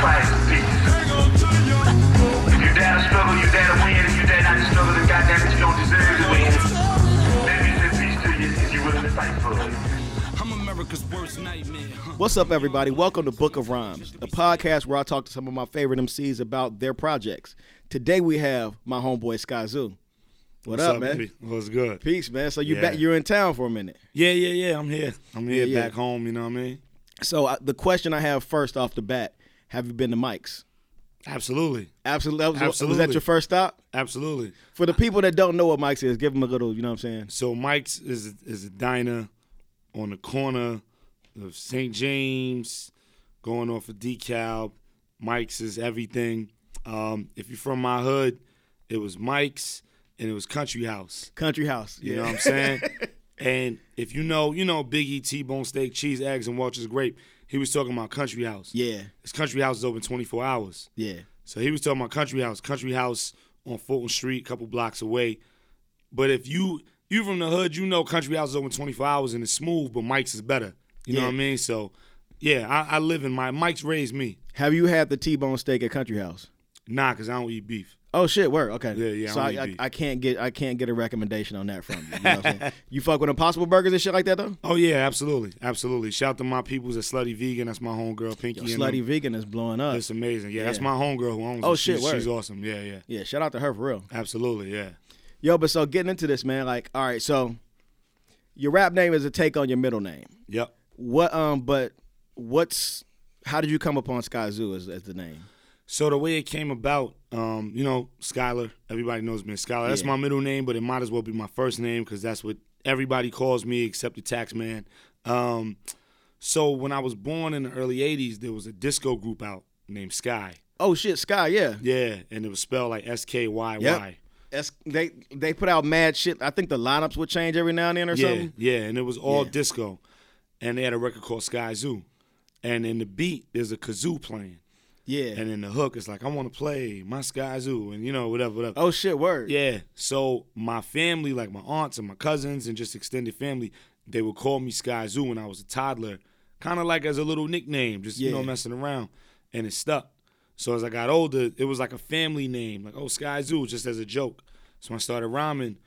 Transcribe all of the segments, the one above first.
fight is peace. If you dare to struggle, you dare to win. If you dare not to struggle, then goddamn it, you don't deserve to win. Let me peace to you if you're willing to fight for it. I'm America's worst nightmare. What's up, everybody? Welcome to Book of Rhymes, a podcast where I talk to some of my favorite MCs about their projects. Today we have my homeboy Skyzoo. What What's up, man? baby? What's good? Peace, man. So you Yeah. back? You're in town for a minute. Yeah, yeah, yeah. I'm here. I'm here Yeah, yeah. back home. You know what I mean? So uh, the question I have first off the bat: Have you been to Mike's? Absolutely, Absolutely. Was, was that your first stop? absolutely. For the people that don't know what Mike's is, give them a little. You know what I'm saying? So Mike's is is a diner on the corner of St. James, going off of DeKalb. Mike's is everything. Um, if you're from my hood, it was Mike's and it was Country House. Country House. You know what I'm saying? and if you know, you know Biggie, T-bone steak, cheese, eggs, and Welch's grape. He was talking about Country House. Yeah. His Country House is open 24 hours. Yeah. So he was talking about Country House, Country House on Fulton Street, a couple blocks away. But if you you from the hood, you know Country House is open 24 hours and it's smooth, but Mike's is better. You know what I mean? So yeah, I, I live in my Mike's raised me. Have you had the T-bone steak at Country House? Nah, cause I don't eat beef. Oh shit! Word. Okay. Yeah, yeah, So I, I. I can't get I can't get a recommendation on that from you. You, know what I'm saying? you fuck with Impossible Burgers and shit like that though. Oh yeah, absolutely, absolutely. Shout out to my peoples at Slutty Vegan. That's my homegirl Pinky. Yo, Slutty them. Vegan is blowing up. It's amazing. Yeah, that's my homegirl who owns Oh, it. shit, She's, word. she's awesome. Yeah, yeah, Yeah, shout out to her for real. absolutely. Yeah. Yo, but so getting into this, man, like, all right, so your rap name is a take on your middle name. Yep. What um but what's how did you come upon Skyzoo as, as the name? So the way it came about, um, you know, Skylar. Everybody knows me as Skylar. That's Yeah. my middle name, but it might as well be my first name because that's what everybody calls me except the tax man. Um, so when I was born in the early '80s, there was a disco group out named Skyy. Oh shit, Skyy, yeah. Yeah, and it was spelled like S K Y. Y. That's, they they put out mad shit. I think the lineups would change every now and then or Yeah, something. yeah, and it was all Yeah. disco, and they had a record called Skyzoo, and in the beat there's a kazoo playing, Yeah. and then the hook is like I want to play my Skyzoo, and you know whatever, whatever. oh shit, word. Yeah. So my family, like my aunts and my cousins and just extended family, they would call me Skyzoo when I was a toddler, kind of like as a little nickname, just you know messing around, and it stuck. So as I got older, it was like a family name, like oh Skyzoo, just as a joke. So when I started rhyming,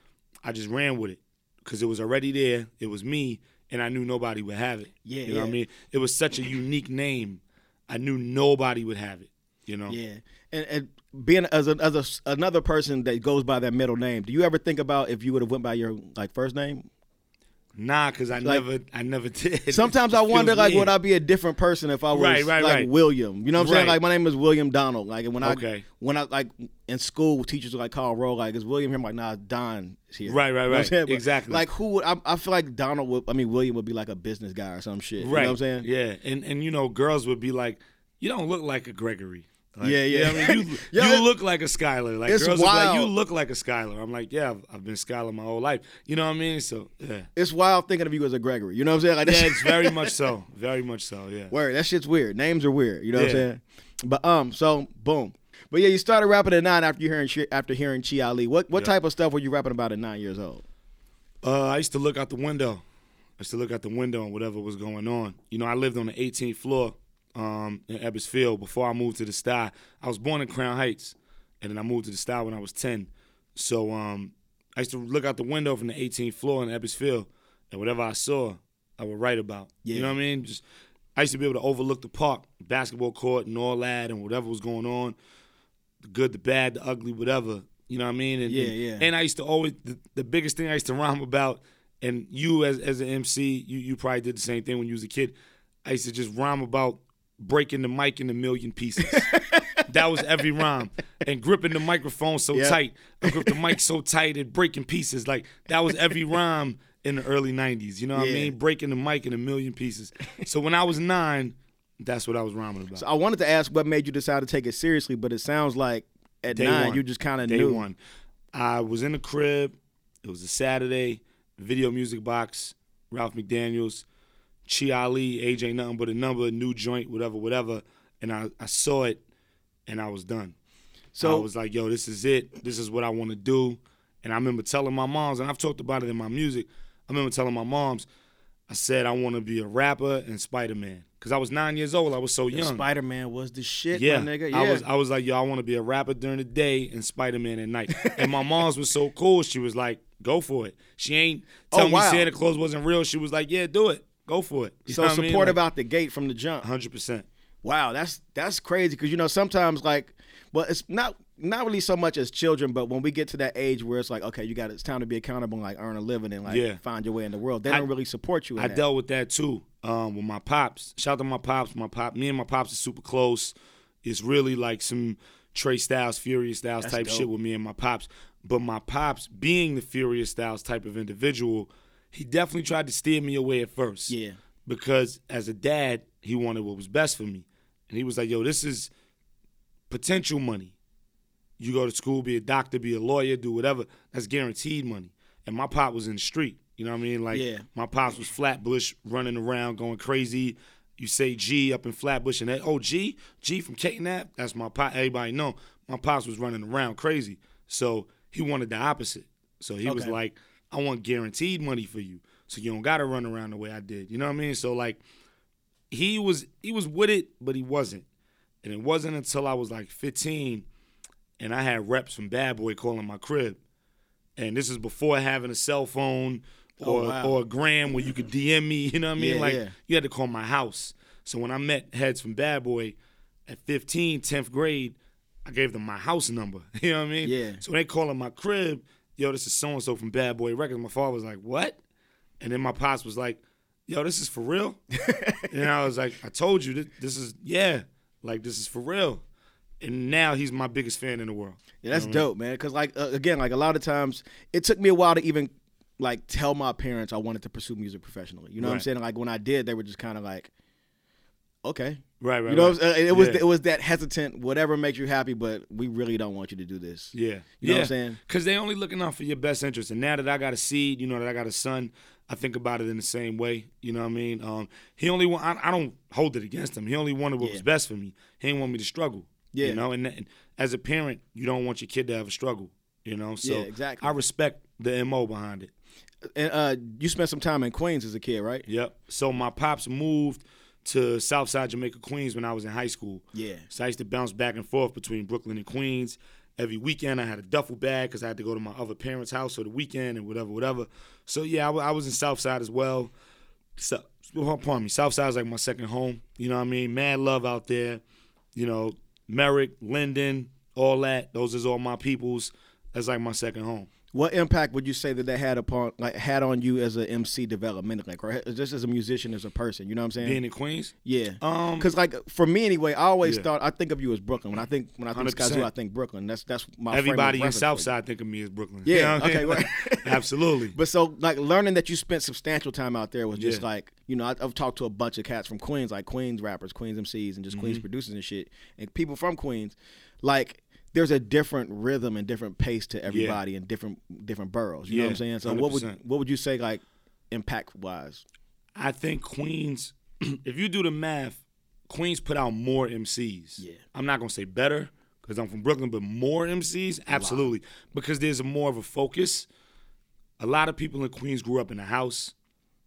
I just ran with it because it was already there. It was me, and I knew nobody would have it. Yeah, You know what I mean? It was such a unique name. I knew nobody would have it. You know? Yeah, and, and being as a, as a, another person that goes by that middle name, do you ever think about if you would have went by your like first name? Nah, because I Like- never, I never did. Sometimes I wonder like weird. would I be a different person if I was Right, right, like right. William? You know what I'm saying? Like my name is William Donald. Like when I Okay. when I like in school, teachers would like call roll like is William here? I'm like nah, Don is here. Right, right, You know right. Exactly. Like who would I, I feel like Donald would I mean William would be like a business guy or some shit. You know Right. what I'm saying? Yeah, and and you know, girls would be like, "You don't look like a Gregory." Like, Yeah, you yeah. know I mean, you, Yo, you look like a Skylar. Like it's girls be like, wild. "You look like a Skylar." I'm like, "Yeah, I've, I've been Skylar my whole life." You know what I mean? So yeah, It's wild thinking of you as a Gregory. You know what I'm saying? Like yeah, it's very much so, very much so. Yeah. Word, that shit's weird. Names are weird. You know what I'm saying? But um, so boom. But yeah, you started rapping at nine after you hearing after hearing Chi Ali. What what Yeah. type of stuff were you rapping about at nine years old? Uh, I used to look out the window. I used to look out the window and whatever was going on. You know, I lived on the 18th floor um, in Ebbets Field before I moved to the Stuy. I was born in Crown Heights, and then I moved to the Stuy when I was 10. So um, I used to look out the window from the 18th floor in Ebbets Field, and whatever I saw, I would write about. Yeah. You know what I mean? Just I used to be able to overlook the park, basketball court, and all that, and whatever was going on, the good, the bad, the ugly, whatever. You know what I mean? And, Yeah, yeah. And I used to always the, the biggest thing I used to rhyme about, and you as as an MC, you you probably did the same thing when you was a kid. I used to just rhyme about breaking the mic in a million pieces. that was every rhyme. And gripping the microphone so Yeah. tight. I grip the mic so tight it breaking pieces. Like that was every rhyme in the early '90s. You know what Yeah. I mean? Breaking the mic in a million pieces. So when I was nine, that's what I was rhyming about. So I wanted to ask what made you decide to take it seriously, but it sounds like at Day nine one. you just kind of Day knew. one. I was in the crib. It was a Saturday. Video music box. Ralph McDaniels, Chi Ali, ain't nothing but a number, new joint, whatever, whatever. And I, I saw it, and I was done. So I was like, yo, this is it. This is what I want to do. And I remember telling my moms, and I've talked about it in my music. I remember telling my moms, I said I want to be a rapper and Spider Man. because I was nine years old. I was so young. Spider Man was the shit, Yeah, nigga. Yeah. I was I was like, yo, I want to be a rapper during the day and Spider Man at night. and my mom's was so cool. She was like, go for it. She ain't Oh, tell me. Santa Claus wasn't real. She was like, yeah, do it. Go for it. You so what I mean? supportive Like, out the gate from the jump. 100%. Wow, that's that's crazy because you know sometimes like, well, it's not not really so much as children, but when we get to that age where it's like, okay, you got it's time to be accountable, and like earn a living and like Yeah. find your way in the world. They I- don't really support you. I that. dealt with that too um, with my pops. Shout out to my pops. My pop, me and my pops are super close. It's really like some Tre Styles, Furious Styles That's type dope. shit with me and my pops. But my pops, being the Furious Styles type of individual, he definitely tried to steer me away at first. Yeah. Because as a dad, he wanted what was best for me, and he was like, "Yo, this is potential money. You go to school, be a doctor, be a lawyer, do whatever. That's guaranteed money." And my pop was in the street. You know what I mean? Like Yeah. my pops was Flatbush running around going crazy. You say G up in Flatbush and that, oh G, G from Cape Nap, that's my pop. Everybody know my pops was running around crazy. So he wanted the opposite. So he was like, I want guaranteed money for you. So you don't gotta run around the way I did. You know what I mean? So like he was he was with it, but he wasn't. And it wasn't until I was like 15 and I had reps from Bad Boy calling my crib. And this is before having a cell phone Oh, or wow. or a gram where you could DM me, you know what I mean? Yeah, like yeah. you had to call my house. So when I met heads from Bad Boy at 15, 10th grade, I gave them my house number. You know what I mean? Yeah. So when they calling my crib, yo, this is so and so from Bad Boy Records. My father was like, what? And then my pops was like, yo, this is for real? and I was like, I told you, this, is, yeah, like this is for real. And now he's my biggest fan in the world. Yeah, that's Mm-hmm. dope, man. Because like uh, again, like a lot of times, it took me a while to even like tell my parents I wanted to pursue music professionally. You know what I'm saying? Like when I did, they were just kind of like, okay, Right, right. you know, right. it was Yeah. it was that hesitant, whatever makes you happy, but we really don't want you to do this. Yeah. You know yeah. what I'm saying? Because they only looking out for your best interest. And now that I got a seed, you know, that I got a son, I think about it in the same way. You know what I mean? Um, he only want, I, I don't hold it against him. He only wanted what Yeah. was best for me. He didn't want me to struggle. Yeah. You know, and, and as a parent, you don't want your kid to have a struggle. You know, so Yeah, exactly. I respect the mo behind it. And uh, you spent some time in Queens as a kid, right? Yep. So my pops moved to Southside Jamaica, Queens when I was in high school. Yeah. So I used to bounce back and forth between Brooklyn and Queens. Every weekend I had a duffel bag because I had to go to my other parents' house for the weekend and whatever, whatever. So yeah, I, was in Southside as well. So, pardon me, Southside is like my second home. You know what I mean? Mad love out there. You know, Merrick, Linden, all that. Those is all my peoples. That's like my second home. What impact would you say that that had upon like had on you as a MC development, like or just as a musician, as a person? You know what I'm saying? Being in Queens, Yeah. Um, Because like for me anyway, I always Yeah. thought I think of you as Brooklyn. When I think when I think 100%. Skyzoo, I think Brooklyn. That's that's my everybody in. Southside think of me as Brooklyn. Yeah, You know I okay, mean? right. Absolutely. But so like learning that you spent substantial time out there was just Yeah. like you know I, I've talked to a bunch of cats from Queens, like Queens rappers, Queens MCs, and just Queens Mm-hmm. producers and shit, and people from Queens. Like there's a different rhythm and different pace to everybody in different different boroughs. You know what I'm saying? So what would 100%. what would you say like impact wise? I think Queens, if you do the math, Queens put out more MCs. Yeah. I'm not gonna say better because I'm from Brooklyn, but more MCs, absolutely, because there's more of a focus. A lot of people in Queens grew up in a house.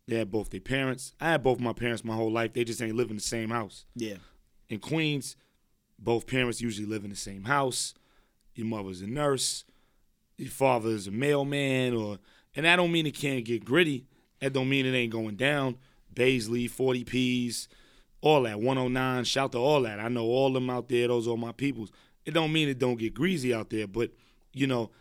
They had both their parents. I had both my parents my whole life. They just ain't live in the same house. Yeah. In Queens, both parents usually live in the same house. Your mother's a nurse. Your father's a mailman, or and that don't mean it can't get gritty. That don't mean it ain't going down. Baisley, 40 P's, all that, 109, shout to all that. I know all them out there, those are my peoples. It don't mean it don't get greasy out there, but you know,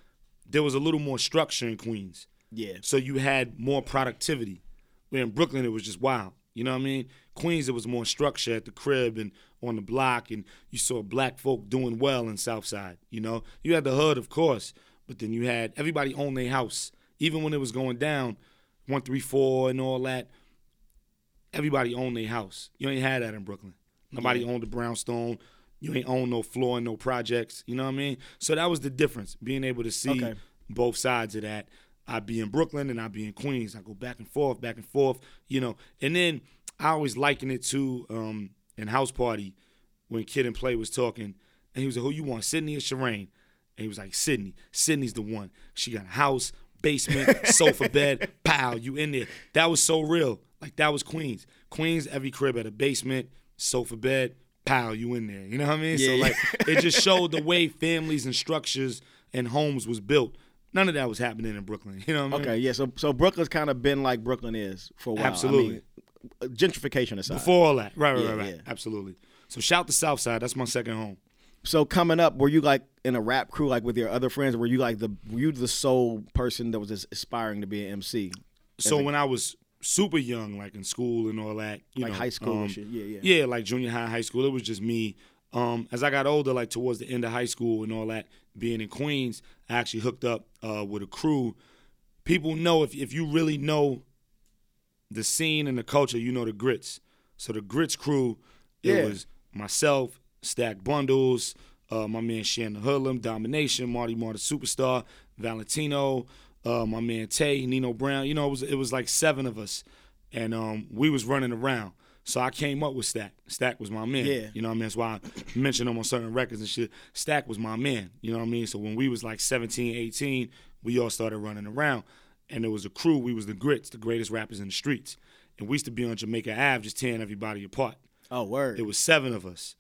there was a little more structure in Queens. Yeah. So you had more productivity. Where in Brooklyn it was just wild. You know what I mean? Queens it was more structure at the crib and on the block, and you saw black folk doing well in Southside. You know, you had the hood, of course, but then you had everybody own their house. Even when it was going down, one three four and all that, everybody owned their house. You ain't had that in Brooklyn. Nobody owned the brownstone. You ain't own no floor and no projects. You know what I mean? So that was the difference, being able to see Okay. both sides of that. I'd be in Brooklyn and I'd be in Queens. I go back and forth, back and forth, you know. And then I always liken it to um, in House Party when Kid and Play was talking, and he was like, "Who you want, Sydney or Sharane?" And he was like, "Sydney. Sydney's the one. She got a house, basement, sofa bed. Pow, you in there." That was so real. Like that was Queens. Queens, every crib had a basement, sofa bed, pow, you in there. You know what I mean? Yeah, so yeah. like it just showed the way families and structures and homes was built. None of that was happening in Brooklyn. You know what I mean? Okay, yeah. So so Brooklyn's kind of been like Brooklyn is for a while. I Absolutely. mean, gentrification aside. Before all that. Right, right, Yeah, right, right. yeah. Absolutely. So shout the South Side. That's my second home. so coming up, were you like in a rap crew like with your other friends? Or were you like the were you the sole person that was as- aspiring to be an MC? So when I was super young, like in school and all that, you Like know, high school um. Yeah, yeah. Yeah, like junior high, high school. It was just me. Um, as I got older, like towards the end of high school and all that, being in Queens, I actually hooked up uh, with a crew. People know if if you really know the scene and the culture, you know the grits. So the grits crew, it Yeah. was myself, Stack Bundles, uh, my man Shannon Hoodlum, Domination, Marty Marty Superstar, Valentino, uh, my man Tay, Nino Brown. You know, it was it was like seven of us, and um, we was running around. So I came up with Stack. Stack was my man. Yeah. You know what I mean? That's why I mention him on certain records and shit. Stack was my man. You know what I mean? So when we was like 17, 18, we all started running around. And there was a crew, we was the grits, the greatest rappers in the streets. And we used to be on Jamaica Ave just tearing everybody apart. Oh, word. It was seven of us.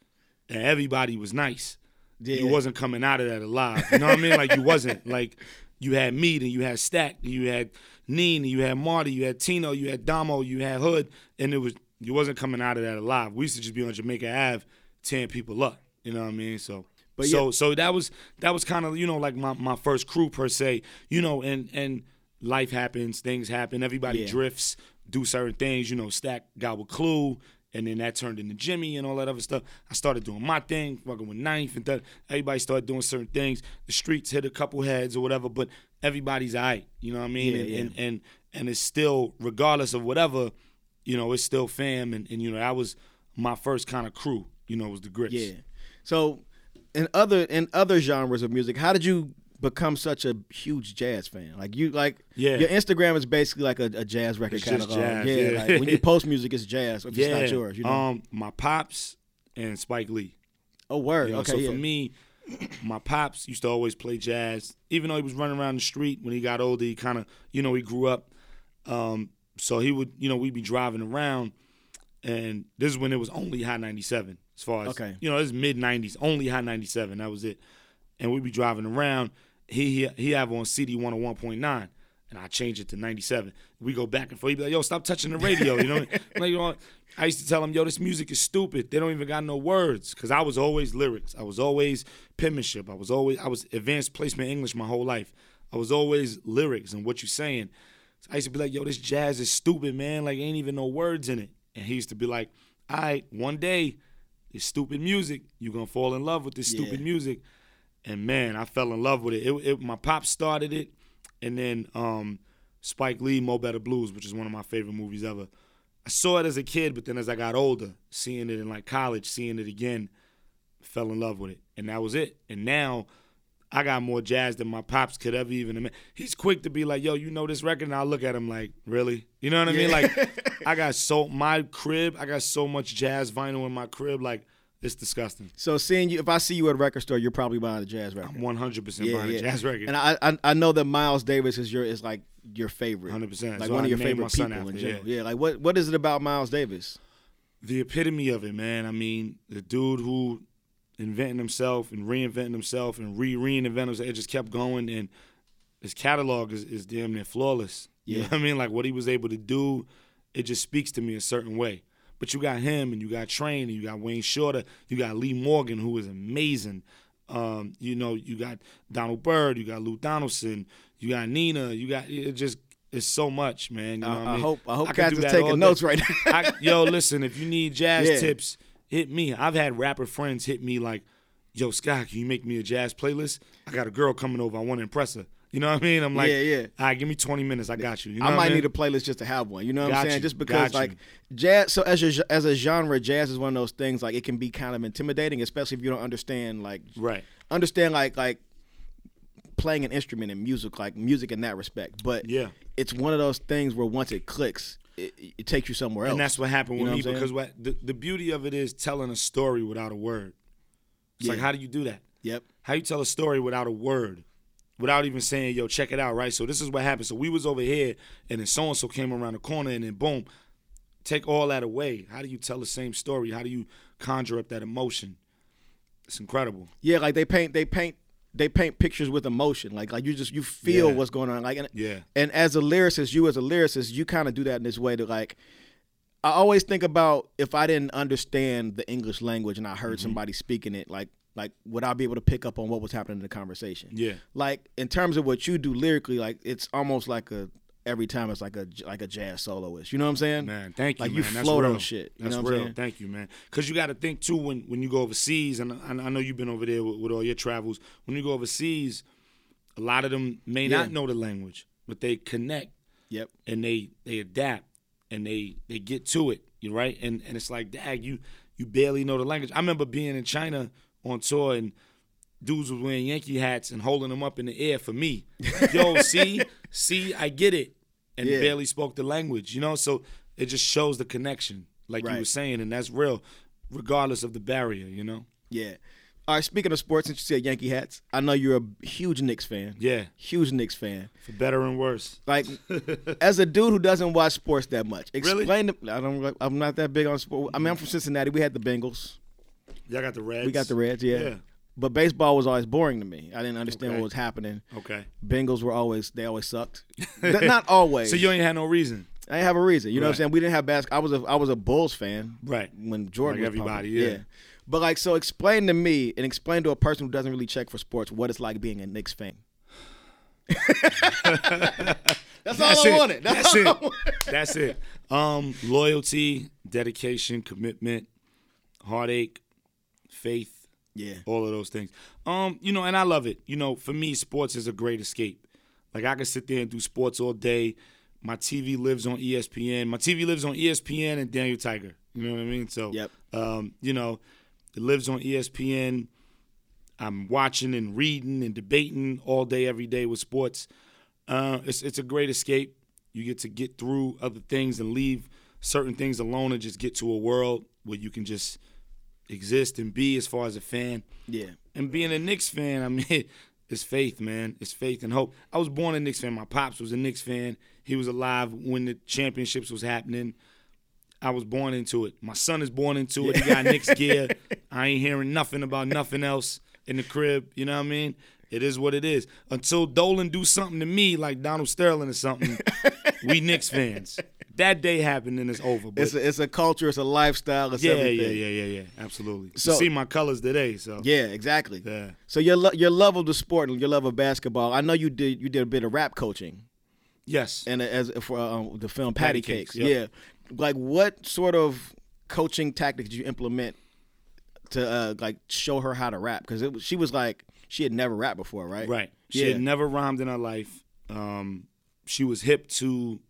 And everybody was nice. Yeah. You wasn't coming out of that alive. You know what I mean? Like you wasn't. Like you had me, and you had Stack, and you had Neen, and you had Marty, you had Tino, you had Damo, you had Hood, and it was you wasn't coming out of that alive. We used to just be on Jamaica Ave tearing people up. You know what I mean? So But so yeah- so that was that was kind of you know like my, my first crew per se. You know, and and life happens, things happen, everybody Yeah. drifts, do certain things. You know, Stack got with Clue. And then that turned into Jimmy and all that other stuff. I started doing my thing, fucking with Ninth, and that. Everybody started doing certain things. The streets hit a couple heads or whatever, but everybody's alright. You know what I mean? Yeah, and, yeah. and and and it's still, regardless of whatever, you know, it's still fam. And, and you know, that was my first kind of crew. You know, was the grits. Yeah. So in other in other genres of music, how did you become such a huge jazz fan? Like you like Yeah. your Instagram is basically like a, a jazz record It's just catalog. jazz, yeah, yeah. like when you post music it's jazz if yeah. it's not yours, you know. Um, my pops and Spike Lee. oh word. You know, okay, so yeah. for me, my pops used to always play jazz. Even though he was running around the street when he got older, he kind of, you know, he grew up. Um, so he would, you know, we'd be driving around, and this is when it was only Hot 97. As far as, Okay. you know, is mid 90s, only Hot 97. That was it. And we'd be driving around. He he, he have on CD 101.9. And I change it to 97. We go back and forth. He'd be like, yo, stop touching the radio. You know, like, you know, I used to tell him, yo, this music is stupid. They don't even got no words. Cause I was always lyrics. I was always penmanship. I was always I was advanced placement English my whole life. I was always lyrics and what you saying. So I used to be like, yo, this jazz is stupid, man. Like ain't even no words in it. And he used to be like, all right, one day, this stupid music, you're gonna fall in love with this stupid Yeah. music. And man, I fell in love with it. It, it my pop started it, and then um, Spike Lee, Mo Better Blues, which is one of my favorite movies ever. I saw it as a kid, but then as I got older, seeing it in like college, seeing it again, fell in love with it, and that was it. And now I got more jazz than my pops could ever even imagine. He's quick to be like, "Yo, you know this record?" And I look at him like, "Really?" You know what I mean? Like, I got so my crib, I got so much jazz vinyl in my crib, like it's disgusting. So seeing you, if I see you at a record store, you're probably buying a jazz record. I'm 100 percent buying a jazz record. And I, I I know that Miles Davis is your is like your favorite. 100%. Like So one I of your favorite people in general. Yeah. Like what what is it about Miles Davis? the epitome of it, man. I mean, the dude who inventing himself and reinventing himself and re reinventing himself, it just kept going and his catalog is, is damn near flawless. You know Yeah. what I mean? Like what he was able to do, it just speaks to me a certain way. But you got him and you got Train and you got Wayne Shorter, you got Lee Morgan, who is amazing. Um, you know, you got Donald Byrd, you got Lou Donaldson, you got Nina, you got it just it's so much, man. You know I- I mean? hope- I hope do is that taking notes right now. I, yo, listen, if you need jazz Yeah. tips, hit me. I've had rapper friends hit me like, yo, Scott, can you make me a jazz playlist? I got a girl coming over. I want to impress her. You know what I mean? I'm like, Yeah, yeah. All right, give me 20 minutes. I got you. You know I might mean? need a playlist just to have one. You know what I'm saying? you, Just because got like you. jazz. So as a as a genre, jazz is one of those things like it can be kind of intimidating, especially if you don't understand like Right. understand like like playing an instrument and music, like music in that respect. But Yeah. it's one of those things where once it clicks, it, it takes you somewhere else. And that's what happened You with know me because what the, the beauty of it is telling a story without a word. It's like, how do you do that? Yep. How you tell a story without a word, without even saying, "Yo, check it out." Right. So this is what happened. So we was over here, and then so and so came around the corner, and then boom, take all that away? How do you tell the same story? How do you conjure up that emotion? It's incredible. Yeah, like they paint they paint they paint pictures with emotion. Like like you just you feel Yeah. what's going on. Like and, Yeah. and as a lyricist, you as a lyricist, you kind of do that in this way to like I always think about if I didn't understand the English language and I heard Mm-hmm. somebody speaking it, like like would I be able to pick up on what was happening in the conversation? Yeah. Like in terms of what you do lyrically, like it's almost like a every time it's like a like a jazz soloist. You know what I'm saying? Man, thank you, Like man. you That's float on shit, you That's know what I'm real. saying? Thank you, man. Because you got to think too when when you go overseas, and I, I know you've been over there with, with all your travels. When you go overseas, a lot of them may Yeah. not know the language, but they connect Yep. and they they adapt and they they get to it. You right? And and it's like, dag, you you barely know the language. I remember being in China on tour and dudes was wearing Yankee hats and holding them up in the air for me. Yo, see, see, I get it, and Yeah. barely spoke the language. You know, so it just shows the connection, like you were saying, and that's real, regardless of the barrier. You know? Yeah. All right. Speaking of sports, since you said Yankee hats, I know you're a huge Knicks fan. Yeah, Huge Knicks fan. for better and worse. Like, as a dude who doesn't watch sports that much, Really? explain. To, I don't. I'm not that big on sport. I mean, I'm from Cincinnati. We had the Bengals. Y'all got the Reds. We got the Reds. Yeah. Yeah. But baseball was always boring to me. I didn't understand Okay. what was happening. Okay. Bengals were always they always sucked. Not always. So you ain't had no reason. I didn't have a reason. You know what I'm saying? We didn't have basketball. I was a I was a Bulls fan. Right. When Jordan Like was everybody, pumping. yeah. But like so explain to me and explain to a person who doesn't really check for sports what it's like being a Knicks fan. That's, all I it. wanted. That's, That's it. Wanted. That's it. Um, loyalty, dedication, commitment, heartache, faith, Yeah. all of those things. Um, you know, and I love it. You know, for me, sports is a great escape. Like I can sit there and do sports all day. My TV lives on ESPN. My TV lives on ESPN and Daniel Tiger. You know what I mean? So, Yep. um, you know, it lives on ESPN. I'm watching and reading and debating all day, every day with sports. Uh, it's it's a great escape. You get to get through other things and leave certain things alone and just get to a world where you can just exist and be as far as a fan. Yeah. And being a Knicks fan, I mean, it's faith, man. It's faith and hope. I was born a Knicks fan. My pops was a Knicks fan. He was alive when the championships was happening. I was born into it. My son is born into it. He got Knicks gear. I ain't hearing nothing about nothing else in the crib. You know what I mean? It is what it is. Until Dolan do something to me like Donald Sterling or something, we Knicks fans. That day happened and it's over. But It's a, it's a culture, it's a lifestyle, it's yeah, everything. yeah, yeah, yeah, yeah. Absolutely. So- you see my colors today, so Yeah, exactly. Yeah. So your lo- your love of the sport and your love of basketball. I know you did you did a bit of rap coaching Yes. and as for um, the film Patti, Patti Cakes. Cakes, yep. Yeah. Like what sort of coaching tactics did you implement to uh, like show her how to rap? Because she was like she had never rapped before, right? Right. She Yeah. had never rhymed in her life. Um, she was hip to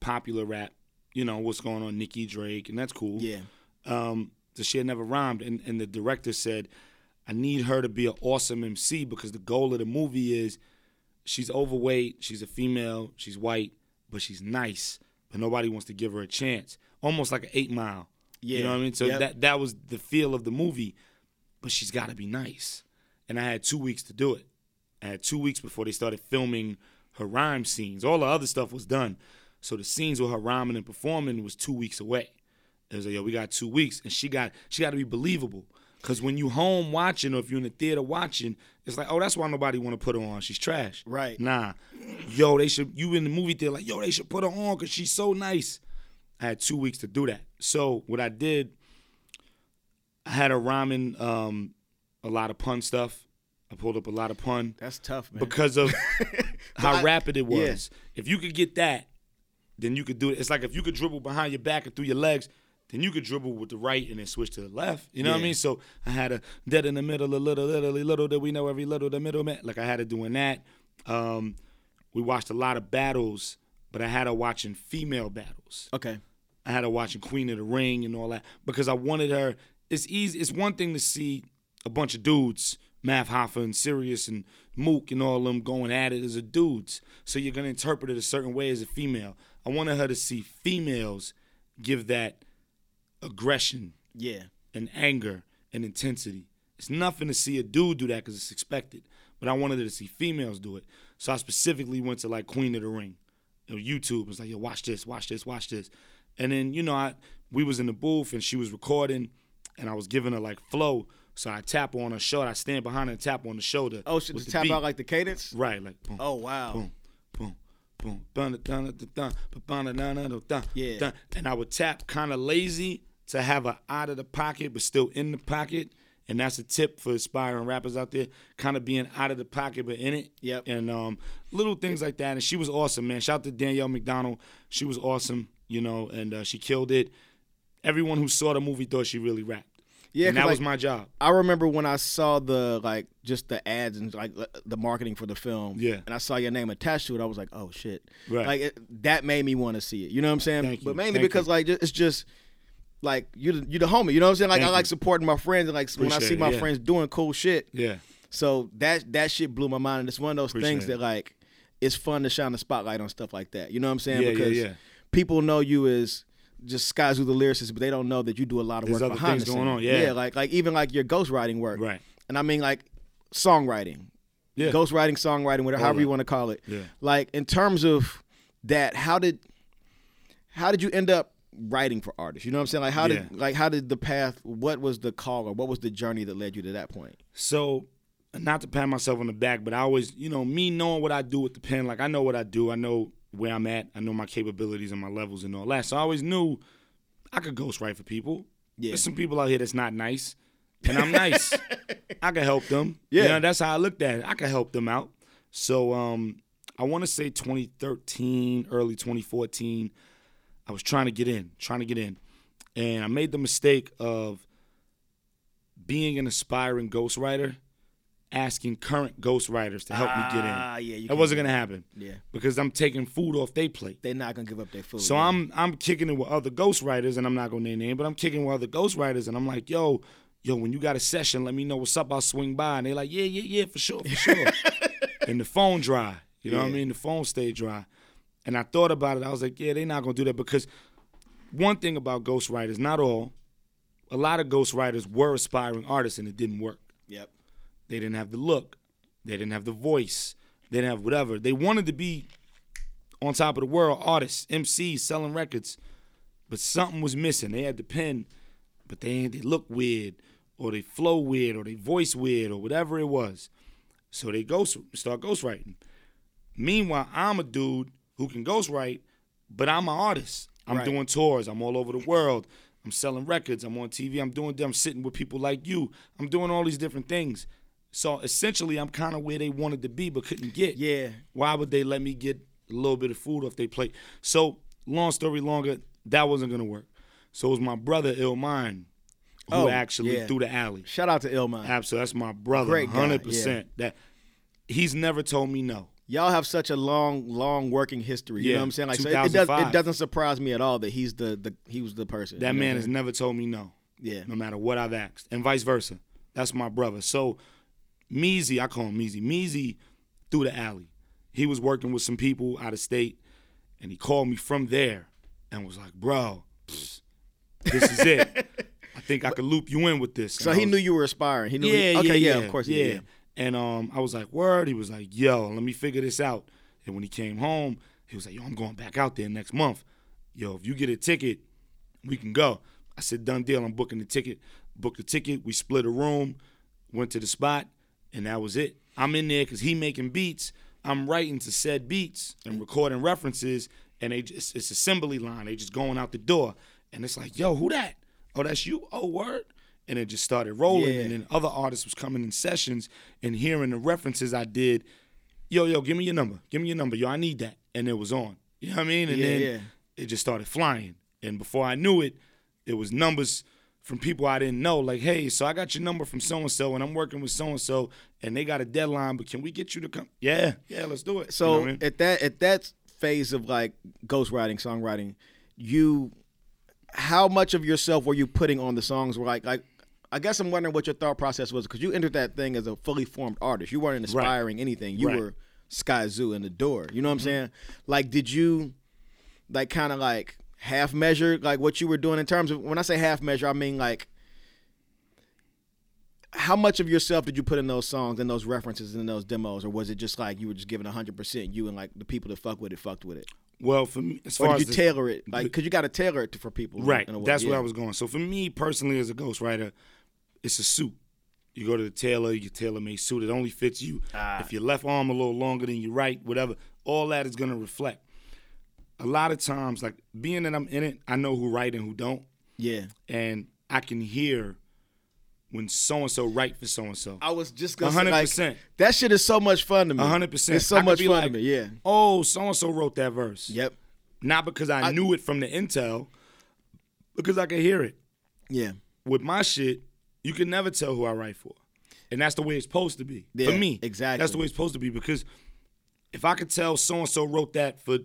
popular rap. You know what's going on, Nicki Drake, and that's cool. Yeah. Um, so she had never rhymed, and, and the director said, "I need her to be an awesome MC because the goal of the movie is she's overweight, she's a female, she's white, but she's nice, but nobody wants to give her a chance. Almost like an Eight Mile. Yeah. You know what I mean? So Yep. that that was the feel of the movie, but she's got to be nice. And I had two weeks to do it. I had two weeks before they started filming her rhyme scenes. All the other stuff was done. So the scenes with her rhyming and performing was two weeks away. It was like, yo, we got two weeks, and she got she got to be believable. Cause when you home watching, or if you're in the theater watching, it's like, oh, that's why nobody want to put her on. She's trash. Right. Nah, yo, they should. You in the movie theater, like, yo, they should put her on because she's so nice. I had two weeks to do that. So what I did, I had a rhyming um, a lot of pun stuff. I pulled up a lot of pun That's tough, man. because of how I- rapid it yeah. was. If you could get that, then you could do it. It's like if you could dribble behind your back and through your legs, then you could dribble with the right and then switch to the left. You know what I mean? So I had a dead in the middle, a little, little, little that we know every little, the middle man. Like I had her doing that. Um, we watched a lot of battles, but I had her watching female battles. okay. I had her watching Queen of the Ring and all that because I wanted her. It's easy. It's one thing to see a bunch of dudes, Math Hoffa and Serius and Mook and all of them going at it as a dudes. So you're gonna interpret it a certain way as a female. I wanted her to see females give that aggression Yeah. and anger and intensity. It's nothing to see a dude do that because it's expected. But I wanted her to see females do it. So I specifically went to like Queen of the Ring. You know, YouTube was like, yo, watch this, watch this, watch this. And then you know, I we was in the booth and she was recording, and I was giving her like flow. So I tap on her shoulder. I stand behind her and tap on the shoulder. Oh, she just tap beat. out like the cadence? Right. Like, boom, oh, wow. Boom, boom, boom. Dun, dun, dun, dun, dun, dun, yeah. Dun. And I would tap kind of lazy to have her out of the pocket, but still in the pocket. And that's a tip for aspiring rappers out there, kind of being out of the pocket but in it. Yep. And um, little things like that. And she was awesome, man. Shout out to Danielle Macdonald. She was awesome, you know, and uh, she killed it. Everyone who saw the movie thought she really rapped. Yeah, and that 'cause, was my job. I remember when I saw the like just the ads and like the marketing for the film. Yeah. And I saw your name attached to it. I was like, oh shit. Right. Like it, that made me want to see it. You know what I'm saying? Thank you. But mainly Thank because you. like it's just like you the- you the homie. You know what I'm saying? Like Thank I like supporting my friends and like when I Appreciate see it, my yeah. friends doing cool shit. Yeah. So that that shit blew my mind. And it's one of those things Appreciate that like it's fun to shine the spotlight on stuff like that. You know what I'm saying? Yeah, yeah, because yeah. people know you as just Skyzoo the lyricist, but they don't know that you do a lot of There's work behind the going scenes. on, yeah. like like even like your ghostwriting work. Right. And I mean like songwriting. Yeah. Ghostwriting, songwriting, whatever All however you want to call it. Yeah. Like in terms of that, how did how did you end up writing for artists? You know what I'm saying? Like how Yeah. did like how did the path what was the call or what was the journey that led you to that point? So, not to pat myself on the back, but I always, you know, me knowing what I do with the pen, like I know what I do. I know where I'm at. I know my capabilities and my levels and all that. So I always knew I could ghostwrite for people. Yeah. There's some people out here that's not nice, and I'm nice. I can help them. Yeah. You know, that's how I looked at it. I can help them out. So um, I want to say 2013, early 2014, I was trying to get in, trying to get in. And I made the mistake of being an aspiring ghostwriter, asking current ghostwriters to help me get in. Ah, yeah, you that wasn't gonna happen. Yeah. Because I'm taking food off their plate. They're not gonna give up their food. So. I'm I'm kicking it with other ghostwriters, and I'm not gonna name name, but I'm kicking with other ghostwriters, and I'm like, yo, yo, when you got a session, let me know what's up. I'll swing by, and they're like, yeah, yeah, yeah, for sure, for sure. and the phone dry, you know what I mean? The phone stayed dry, and I thought about it. I was like, yeah, they're not gonna do that because one thing about ghostwriters, not all, a lot of ghostwriters were aspiring artists, and it didn't work. Yep. They didn't have the look. They didn't have the voice. They didn't have whatever. They wanted to be on top of the world, artists, MCs, selling records, but something was missing. They had the pen, but they ain't they look weird, or they flow weird, or they voice weird, or whatever it was. So they ghost start ghostwriting. Meanwhile, I'm a dude who can ghostwrite, but I'm an artist. I'm Right. doing tours. I'm all over the world. I'm selling records. I'm on TV. I'm doing. I'm sitting with people like you. I'm doing all these different things. So essentially, I'm kind of where they wanted to be, but couldn't get. Yeah. Why would they let me get a little bit of food off their plate? So long story longer, that wasn't gonna work. So it was my brother Illmind who Oh, actually yeah. threw the alley. Shout out to Illmind. Absolutely, that's my brother. Great hundred percent. That he's never told me no. Y'all have such a long, long working history. You know Yeah, what I'm saying? Like, so it, it does, it doesn't surprise me at all that he's the, the he was the person. That you know man has never told me no. Yeah. no matter what I've asked, and vice versa. That's my brother. So, Measy, I call him Measy. Measy through the alley. He was working with some people out of state, and he called me from there and was like, "Bro, this is it. I think I could loop you in with this." So And he was- knew you were aspiring. He knew. yeah, he, okay, yeah, yeah, of course, he yeah. And um, I was like, "Word." He was like, "Yo, let me figure this out." And when he came home, he was like, "Yo, I'm going back out there next month. Yo, if you get a ticket, we can go." I said, "Done deal. I'm booking the ticket." Booked the ticket. We split a room. Went to the spot, and that was it. I'm in there because he making beats. I'm writing to said beats and recording references, and they just it's assembly line. They just going out the door, and it's like, "Yo, who that? Oh, that's you. Oh, word." And it just started rolling, Yeah. and then other artists was coming in sessions and hearing the references I did. Yo, yo, give me your number. Give me your number. Yo, I need that. And it was on. You know what I mean? And Yeah, then yeah. it just started flying. And before I knew it, it was numbers from people I didn't know. Like, hey, so I got your number from so and so, and I'm working with so and so, and they got a deadline, but can we get you to come? Yeah, yeah, let's do it. You So know I mean? at that at that phase of like ghostwriting, songwriting, you, how much of yourself were you putting on the songs? Were like like. I guess I'm wondering what your thought process was because you entered that thing as a fully formed artist. You weren't inspiring anything. You Right. Mm-hmm. were Skyzoo in the door. You know what I'm saying? Like, did you, like, kind of like half measure like what you were doing in terms of when I say half measure, I mean like how much of yourself did you put in those songs and those references and those demos, or was it just like you were just giving hundred percent you and like the people that fuck with it fucked with it? Well, for me, as Or far did as you the- tailor it? Like, because you got to tailor it to, for people. Right. in a way. That's yeah. where I was going. So for me personally, as a ghostwriter, it's a suit. You go to the tailor, you tailor made suit. It only fits you. Ah. If your left arm a little longer than your right, whatever, all that is gonna reflect. A lot of times, like being that I'm in it, I know who write and who don't, Yeah. and I can hear when so and so write for so and so. I was just gonna A say, hundred like, that shit is so much fun to me. Hundred percent. It's so I much fun like, to me. Yeah. Oh, so and so wrote that verse. Yep. Not because I, knew it from the intel, because I could hear it. Yeah. with my shit, you can never tell who I write for. And that's the way it's supposed to be. Yeah, for me. exactly. That's the way it's supposed to be because if I could tell so and so wrote that for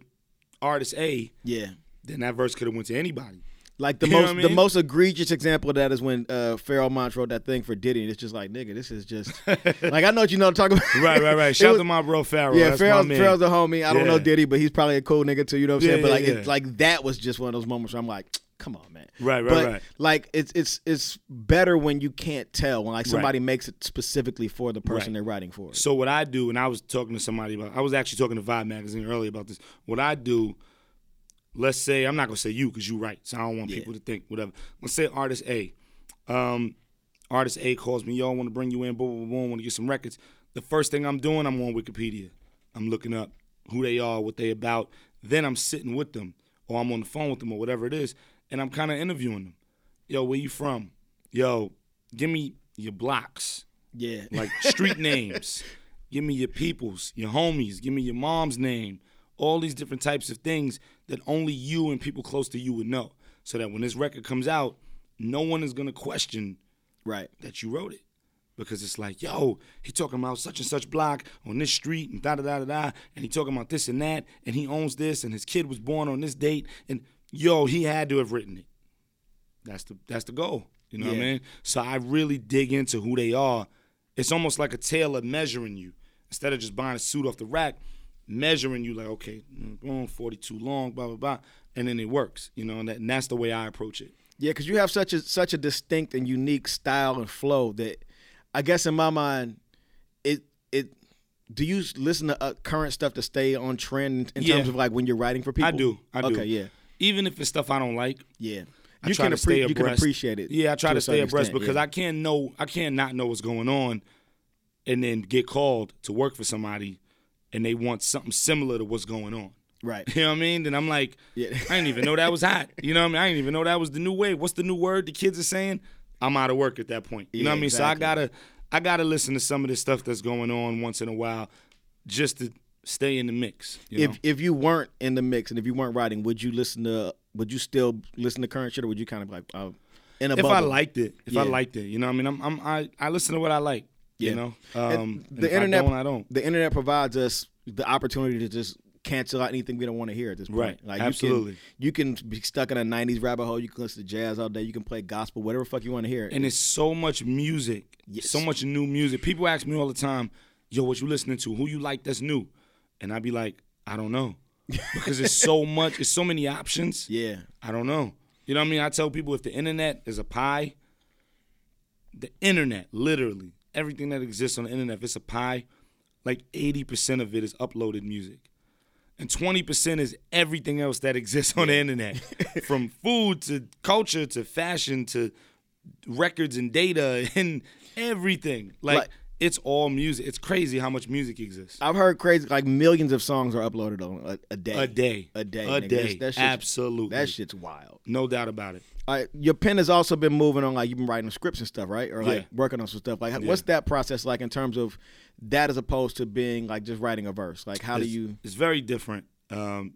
artist A, Yeah. then that verse could have went to anybody. Like the You most I the most egregious example of that is when uh Pharoahe Monch wrote that thing for Diddy and it's just like nigga this is just like I know what you know what I'm talking about Right, right, right. Shout was- to my bro Pharrell. yeah That's Pharoahe's, my man. Pharoahe's a homie I don't know Diddy but he's probably a cool nigga too you know what I'm saying but like yeah, it, like that was just one of those moments where I'm like come on man Right, right, but right. like it's it's it's better when you can't tell when like somebody makes it specifically for the person Right. they're writing for So what I do, and I was talking to somebody about, I was actually talking to Vibe magazine earlier about this. What I do, let's say I'm not gonna say you because you right, so I don't want Yeah. people to think whatever. Let's say artist A, um, artist A calls me, y'all want to bring you in, boom, boom, boom, want to get some records. The first thing I'm doing, I'm on Wikipedia. I'm looking up who they are, what they about. Then I'm sitting with them, or I'm on the phone with them, or whatever it is, and I'm kind of interviewing them. Yo, where you from? Yo, give me your blocks yeah like street names. Give me your peoples, your homies. Give me your mom's name. All these different types of things that only you and people close to you would know. So that when this record comes out, no one is gonna question right that you wrote it. Because it's like, yo, he talking about such and such block on this street and da da da da da, and he talking about this and that, and he owns this, and his kid was born on this date, and yo, he had to have written it. That's the that's the goal. You know what I mean? So I really dig into who they are. It's almost like a tailor measuring you. Instead of just buying a suit off the rack, measuring you like, okay, mm, boom, 42 long, blah, blah, blah. And then it works, you know, and, that, and that's the way I approach it. Yeah, because you have such a such a distinct and unique style and flow that I guess in my mind, it it. Do you listen to uh, current stuff to stay on trend in Yeah. terms of like when you're writing for people? I do. I do. Okay, yeah, Even if it's stuff I don't like, yeah. I you try can to stay appre- you can appreciate it. Yeah, I try to to, stay abreast extent, because yeah. I can't know I can't not know what's going on and then get called to work for somebody and they want something similar to what's going on. right. You know what I mean? Then I'm like, Yeah. I didn't even know that was hot. You know what I mean? I didn't even know that was the new wave. What's the new word the kids are saying? I'm out of work at that point. You know what I mean? exactly. So I gotta I gotta listen to some of the stuff that's going on once in a while just to stay in the mix. You know? If if you weren't in the mix and if you weren't writing, would you listen to? Would you still listen to current shit, or would you kind of like uh, in a if bubble? I liked it, if I liked it, you know, what I mean, I'm, I'm I, I listen to what I like, Yeah. you know. Um, the if I internet, don't, I don't. The internet provides us the opportunity to just cancel out anything we don't want to hear at this point. Right. Like Absolutely. You can, you can be stuck in a '90s rabbit hole. You can listen to jazz all day. You can play gospel, whatever fuck you want to hear. And it's so much music, Yes. so much new music. People ask me all the time, "Yo, what you listening to? Who you like that's new?" And I be like, "I don't know," because it's so much. It's so many options. yeah, I don't know. You know what I mean? I tell people if the internet is a pie, the internet, literally, everything that exists on the internet, if it's a pie, like 80% of it is uploaded music. And 20% is everything else that exists on the internet. From food to culture to fashion to records and data and everything. Like, Like- it's all music. It's crazy how much music exists. I've heard crazy like millions of songs are uploaded on a, a day. A day. a day, A nigga. day. That's- that shit's- Absolutely. That shit's wild. No doubt about it. Right, your pen has also been moving on, like you've been writing scripts and stuff, right? Or like Yeah. working on some stuff. Like, what's that process like in terms of that, as opposed to being like just writing a verse? Like, how do you? It's very different. Um,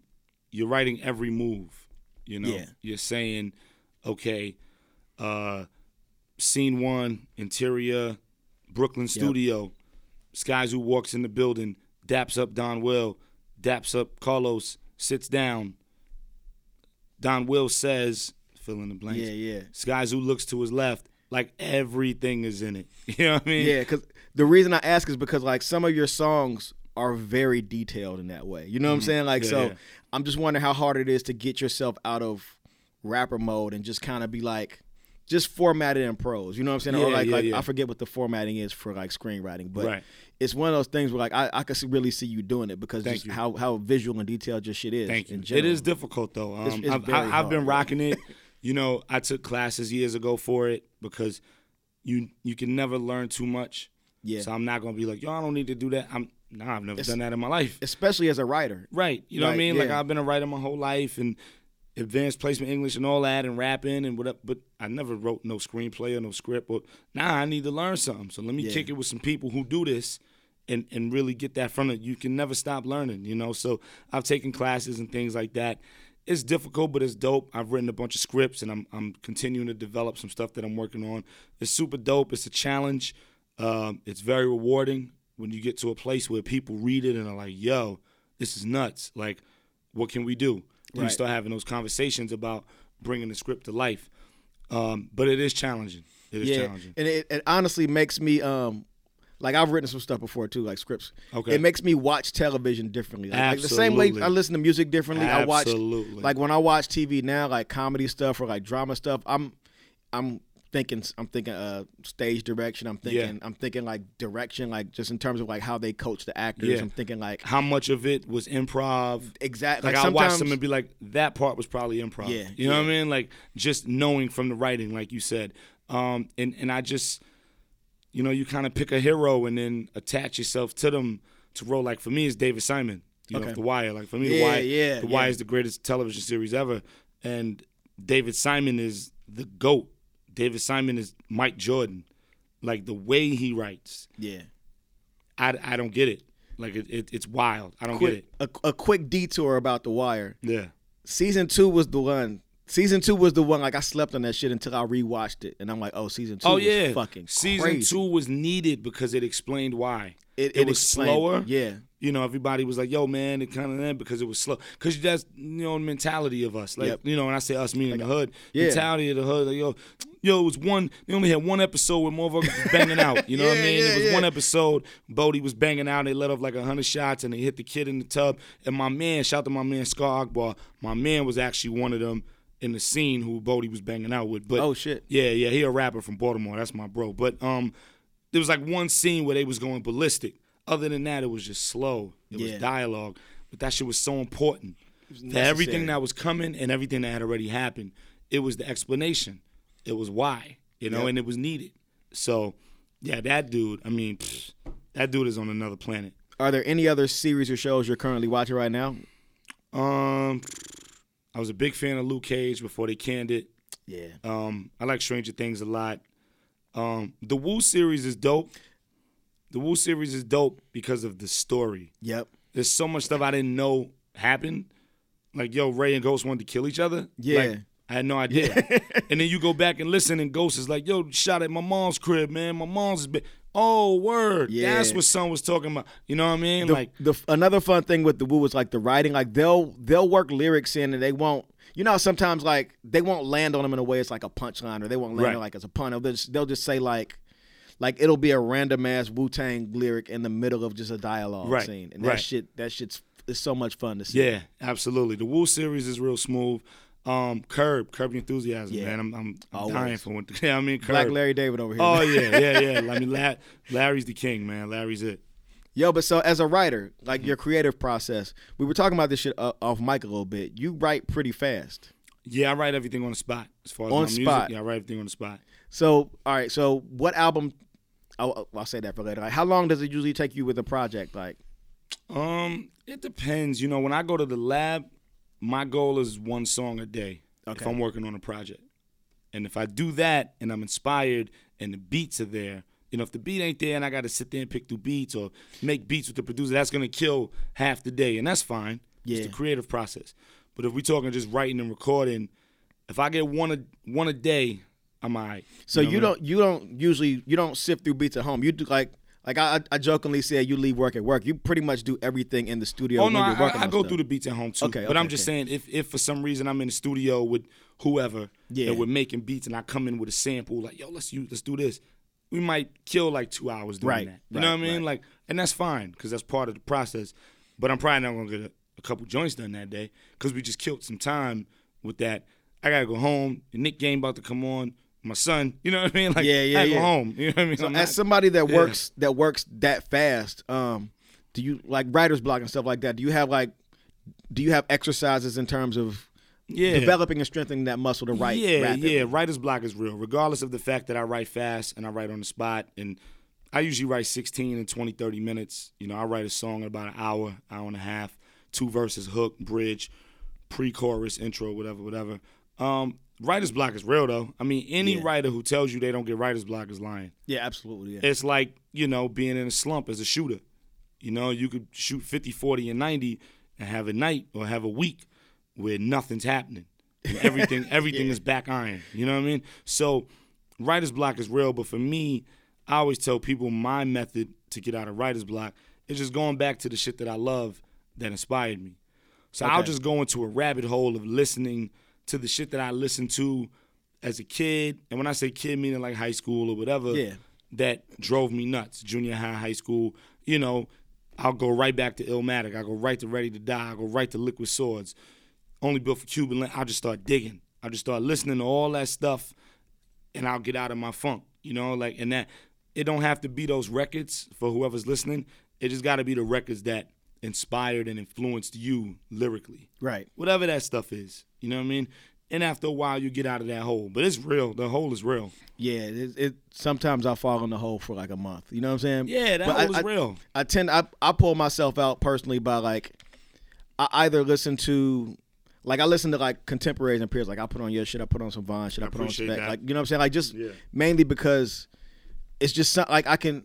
you're writing every move. You know, Yeah. you're saying, okay, uh, scene one, interior, Brooklyn studio. Skyzoo walks in the building, daps up Donwill, daps up Carlos, sits down. Donwill says, fill in the blanks. Yeah, yeah. Skyzoo looks to his left, like everything is in it. You know what I mean? Yeah, because the reason I ask is because like some of your songs are very detailed in that way. You know what I'm saying? Like, Mm-hmm. Yeah, so yeah. I'm just wondering how hard it is to get yourself out of rapper mode and just kind of be like, just formatted in prose. You know what I'm saying? or like, yeah, like yeah. I forget what the formatting is for like screenwriting, but Right. it's one of those things where like I, I could really see you doing it because just how how visual and detailed your shit is. Thank you. General. is difficult though. Um, It's- it's I've, I, I've been rocking it. You know, I took classes years ago for it because you you can never learn too much. Yeah. So I'm not gonna be like, yo, I don't need to do that. I'm nah, I've never It's- done that in my life. especially as a writer. Right. You know what I Like, mean? Like. I've been a writer my whole life and advanced placement English and all that and rapping and whatever. But I never wrote no screenplay or no script. But nah, I need to learn something. So let me Yeah. kick it with some people who do this and, and really get that from it. You can never stop learning, you know? So I've taken classes and things like that. It's difficult, but it's dope. I've written a bunch of scripts and I'm I'm continuing to develop some stuff that I'm working on. It's super dope. It's a challenge. Um, it's very rewarding when you get to a place where people read it and are like, yo, this is nuts. Like, what can we do? Right. You start having those conversations about bringing the script to life. Um, but it is challenging. It is yeah, challenging. and it, it honestly makes me um. Like I've written some stuff before too, like scripts. Okay. It makes me watch television differently. Like, like the same way I listen to music differently. I watch Absolutely. like when I watch TV now, like comedy stuff or like drama stuff. I'm, I'm thinking, I'm thinking uh stage direction. I'm thinking, Yeah. I'm thinking like direction, like just in terms of like how they coach the actors. Yeah. I'm thinking like How much of it was improv? exactly. Like, Like, I watch them and be like, that part was probably improv. Yeah, You know what I mean? Like just knowing from the writing, like you said. Um, and, and I just, you know, you kind of pick a hero and then attach yourself to them to roll. Like for me, it's David Simon. You know, The Wire. Like for me, The Wire. yeah, The yeah. Wire is the greatest television series ever, and David Simon is the goat. David Simon is Mike Jordan. Like the way he writes, yeah. I, I don't get it. Like it, it it's wild. I don't get it. a, a quick detour about the Wire. Yeah. Season two was the one. Season two was the one. Like I slept on that shit until I rewatched it, and I'm like, oh, season two. Oh was yeah, fucking season crazy. two was needed because it explained why. It, it, it was explained- slower. Yeah, You know, everybody was like, "Yo, man," it kind of eh, that because it was slow. Because that's you know the mentality of us. Like Yep. you know, when I say us, meaning the hood, yeah. mentality of the hood. Like, yo, yo, it was one. They only had one episode where motherfuckers was banging out. You know what I mean? yeah, it was yeah. one episode. Bodie was banging out. They let off like hundred shots and they hit the kid in the tub. And my man, shout out to my man Skarr Akbar. My man was actually one of them in the scene who Bodie was banging out with. But Oh, shit. yeah, yeah, he a rapper from Baltimore. That's my bro. But um, there was like one scene where they was going ballistic. Other than that, it was just slow. It Yeah. was dialogue, but that shit was so important for everything that was coming and everything that had already happened. It was the explanation. It was why, you know, Yep. and it was needed. So, yeah, that dude. I mean, pfft, that dude is on another planet. Are there any other series or shows you're currently watching right now? Um, I was a big fan of Luke Cage before they canned it. Yeah. Um, I like Stranger Things a lot. Um, the Wu series is dope. The Wu series is dope because of the story. Yep. There's so much stuff I didn't know happened. Like, yo, Rae and Ghost wanted to kill each other. Yeah. Like, I had no idea. and then you go back and listen, and Ghost is like, yo, shot at my mom's crib, man. My mom's been. Oh, word. Yeah. That's what son was talking about. You know what I mean? The, like, the another fun thing with the Wu is like the writing. Like they'll they'll work lyrics in and they won't. You know, sometimes like they won't land on them in a way it's like a punchline or they won't land Right. on like as a pun. They'll just, they'll just say like. Like it'll be a random ass Wu Tang lyric in the middle of just a dialogue Right, scene, and that right. shit, that shit's is so much fun to see. yeah, absolutely. The Wu series is real smooth. Um, Curb, Curb Your Enthusiasm, Yeah. man. I'm, I'm, I'm dying for one. Yeah, I mean, Curb. Black Larry David over here. Oh yeah, yeah, yeah. I mean, La- Larry's the king, man. Larry's it. Yo, but so as a writer, like Mm-hmm. your creative process, we were talking about this shit uh, off mic a little bit. You write pretty fast. Yeah, I write everything on the spot. As far as On my music, spot. yeah, I write everything on the spot. So, all right. So, what album? I'll, I'll say that for later. Like, how long does it usually take you with a project? Like, Um, it depends. You know, when I go to the lab, my goal is one song a day if I'm working on a project. And if I do that and I'm inspired and the beats are there, you know, if the beat ain't there and I got to sit there and pick through beats or make beats with the producer, that's gonna kill half the day, and that's fine. Yeah. It's the creative process. But if we're talking just writing and recording, if I get one a one a day, I'm alright. so know you what I mean? don't you don't usually you don't sift through beats at home. You do like like I, I jokingly said you leave work at work. You pretty much do everything in the studio. Oh no, when I, you're working I, I go through the beats at home too. Okay, but I'm just okay. saying, if if for some reason I'm in the studio with whoever Yeah. and we're making beats and I come in with a sample, like yo, let's use, let's do this. We might kill like two hours doing Right, that. You right, know what I mean? right. Like, and that's fine because that's part of the process. But I'm probably not gonna get a, a couple joints done that day because we just killed some time with that. I gotta go home. The Knick game about to come on. My son. You know what I mean? Like, Yeah, yeah, go yeah. home. You know what I mean? So as not- somebody that Yeah. works that works that fast, um, do you like writer's block and stuff like that? Do you have like, do you have exercises in terms of yeah. developing and strengthening that muscle to write? Yeah, rapidly? yeah. Writer's block is real, regardless of the fact that I write fast and I write on the spot. And I usually write 16 and 20, 30 minutes. You know, I write a song in about an hour, hour and a half, two verses, hook, bridge, pre-chorus, intro, whatever, whatever. Um, writer's block is real though. I mean, any Yeah. writer who tells you they don't get writer's block is lying. yeah, absolutely. Yeah. It's like, you know, being in a slump as a shooter. You know, you could shoot 50, 40, and 90 and have a night or have a week where nothing's happening. And everything everything is back iron. You know what I mean? So writer's block is real, but for me, I always tell people my method to get out of writer's block is just going back to the shit that I love that inspired me. So I'll just go into a rabbit hole of listening to the shit that I listened to as a kid. And when I say kid, meaning like high school or whatever, Yeah. that drove me nuts. Junior high, high school, you know, I'll go right back to Illmatic. I'll go right to Ready to Die. I'll go right to Liquid Swords. Only built for Cuban Link. I'll just start digging. I'll just start listening to all that stuff and I'll get out of my funk. You know, like and that it don't have to be those records for whoever's listening. It just gotta be the records that inspired and influenced you lyrically. right. Whatever that stuff is. You know what I mean? And after a while you get out of that hole. But it's real. The hole is real. Yeah. It, it sometimes I fall in the hole for like a month. You know what I'm saying? Yeah, that But hole I- is real. I tend I I pull myself out personally by like I either listen to like I listen to like contemporaries and peers. Like I put on your shit, I put on some Von shit, I, I put on spec. that. Like you know what I'm saying? Like just Yeah. mainly because it's just like I can.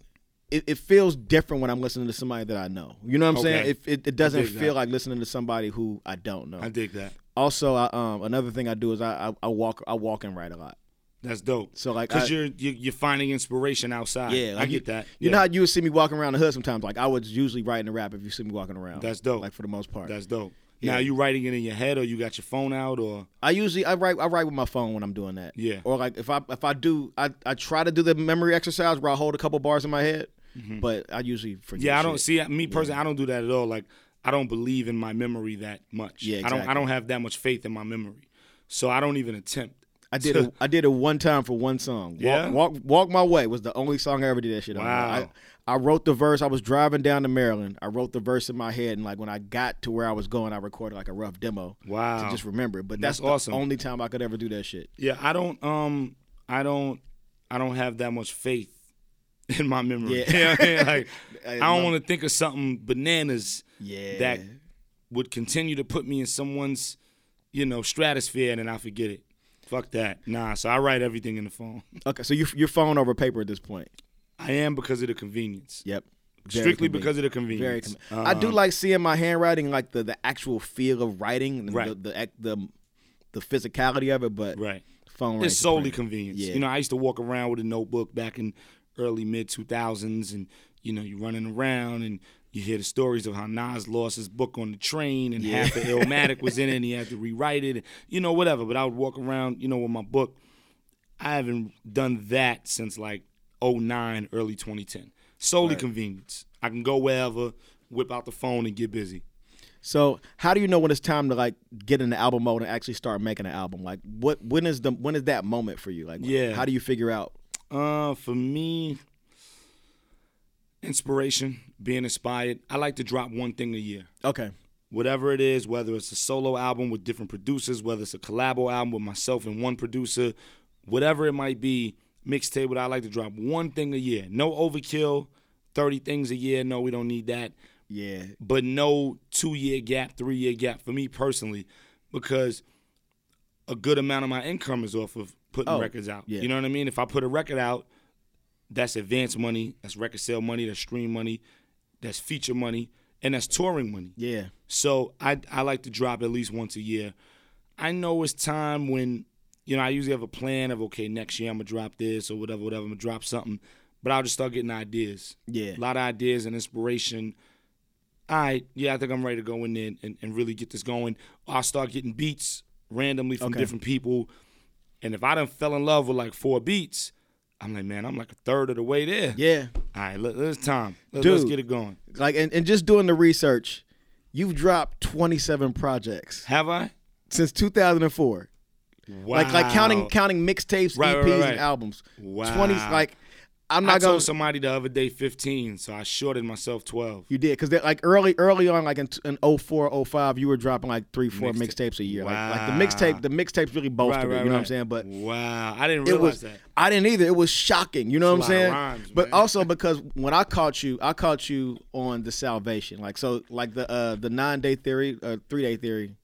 It, it feels different when I'm listening to somebody that I know. You know what I'm saying? It, it, it doesn't feel that. like listening to somebody who I don't know. I dig that. also, I, um, another thing I do is I, I I walk I walk and write a lot. That's dope. So like because you're, you're you're finding inspiration outside. Yeah, I get you, that. You Yeah. know how you would see me walking around the hood sometimes. Like I was usually writing a rap if you see me walking around. That's dope. Like for the most part. That's dope. Yeah. Now you writing it in your head, or you got your phone out, or I usually I write I write with my phone when I'm doing that. Yeah. Or like if I if I do I, I try to do the memory exercise where I hold a couple bars in my head, but I usually forget. Mm-hmm. yeah, I don't shit. see me personally. I don't do that at all. Like I don't believe in my memory that much. Yeah, I don't. I don't have that much faith in my memory, so I don't even attempt. I did it. I did it one time for one song. Walk, Yeah? walk, walk my way was the only song I ever did that shit on. Wow. I, I wrote the verse. I was driving down to Maryland. I wrote the verse in my head, and like when I got to where I was going, I recorded like a rough demo Wow. to just remember it. But that's, That's awesome. the only time I could ever do that shit. Yeah, I don't. Um, I don't. I don't have that much faith in my memory. Yeah. You know I mean? Like Hey, I don't want to think of something bananas Yeah. that would continue to put me in someone's, you know, stratosphere, and then I forget it. Fuck that. Nah. So I write everything in the phone. Okay, so you you're phone over paper at this point. I am because of the convenience. Yep. Very Strictly because of the Very. convenience. Com- I do Um, like seeing my handwriting, like the, the actual feel of writing, and Right. the, the the the physicality of it. But Right. phone It's solely convenience. Yeah. You know, I used to walk around with a notebook back in early mid 2000s, and you know, you're running around and you hear the stories of how Nas lost his book on the train, and Yeah. half of Illmatic was in it, and he had to rewrite it. You know, whatever. But I would walk around, you know, with my book. I haven't done that since like 09, early 2010. Solely convenience. I can go wherever, whip out the phone, and get busy. So how do you know when it's time to like get in the album mode and actually start making an album? Like what when is the when is that moment for you? Like Yeah. how do you figure out? Uh, for me, inspiration, being inspired. I like to drop one thing a year. Okay. Whatever it is, whether it's a solo album with different producers, whether it's a collabo album with myself and one producer, whatever it might be, mixtape. But I like to drop one thing a year. No overkill, thirty things a year. No, we don't need that. Yeah. But no two year gap, three year gap for me personally, because a good amount of my income is off of putting Oh, records out. yeah. You know what I mean? If I put a record out, that's advance money, that's record sale money, that's stream money, that's feature money, and that's touring money. Yeah. So I I like to drop at least once a year. I know it's time when, you know, I usually have a plan of okay, next year I'm gonna drop this or whatever, whatever, I'm gonna drop something. But I'll just start getting ideas. Yeah. A lot of ideas and inspiration. All right, yeah, I think I'm ready to go in there and, and really get this going. I'll start getting beats randomly from Okay. different people. And if I done fell in love with like four beats, I'm like, man, I'm like a third of the way there. Yeah. All right, let, it's time. Let, us get it going. Like and, and just doing the research, you've dropped 27 projects Have I? since 2004. Wow. Like like counting counting mixtapes, Right, EPs, right, right. and albums. Wow. Twenty like I'm I not gonna. told somebody the other day 15, so I shorted myself 12. You did because like early early on, like in, in 04, 05, you were dropping like three, four Mixtape. mixtapes a year. Like, like the mixtape, the mixtapes really bolstered it. You know what I'm saying? But wow, I didn't realize was that. I didn't either. It was shocking. You know It's what I'm saying? rhymes, but man. also because when I caught you, I caught you on the salvation. Like so, like the uh the nine day theory, uh three day theory.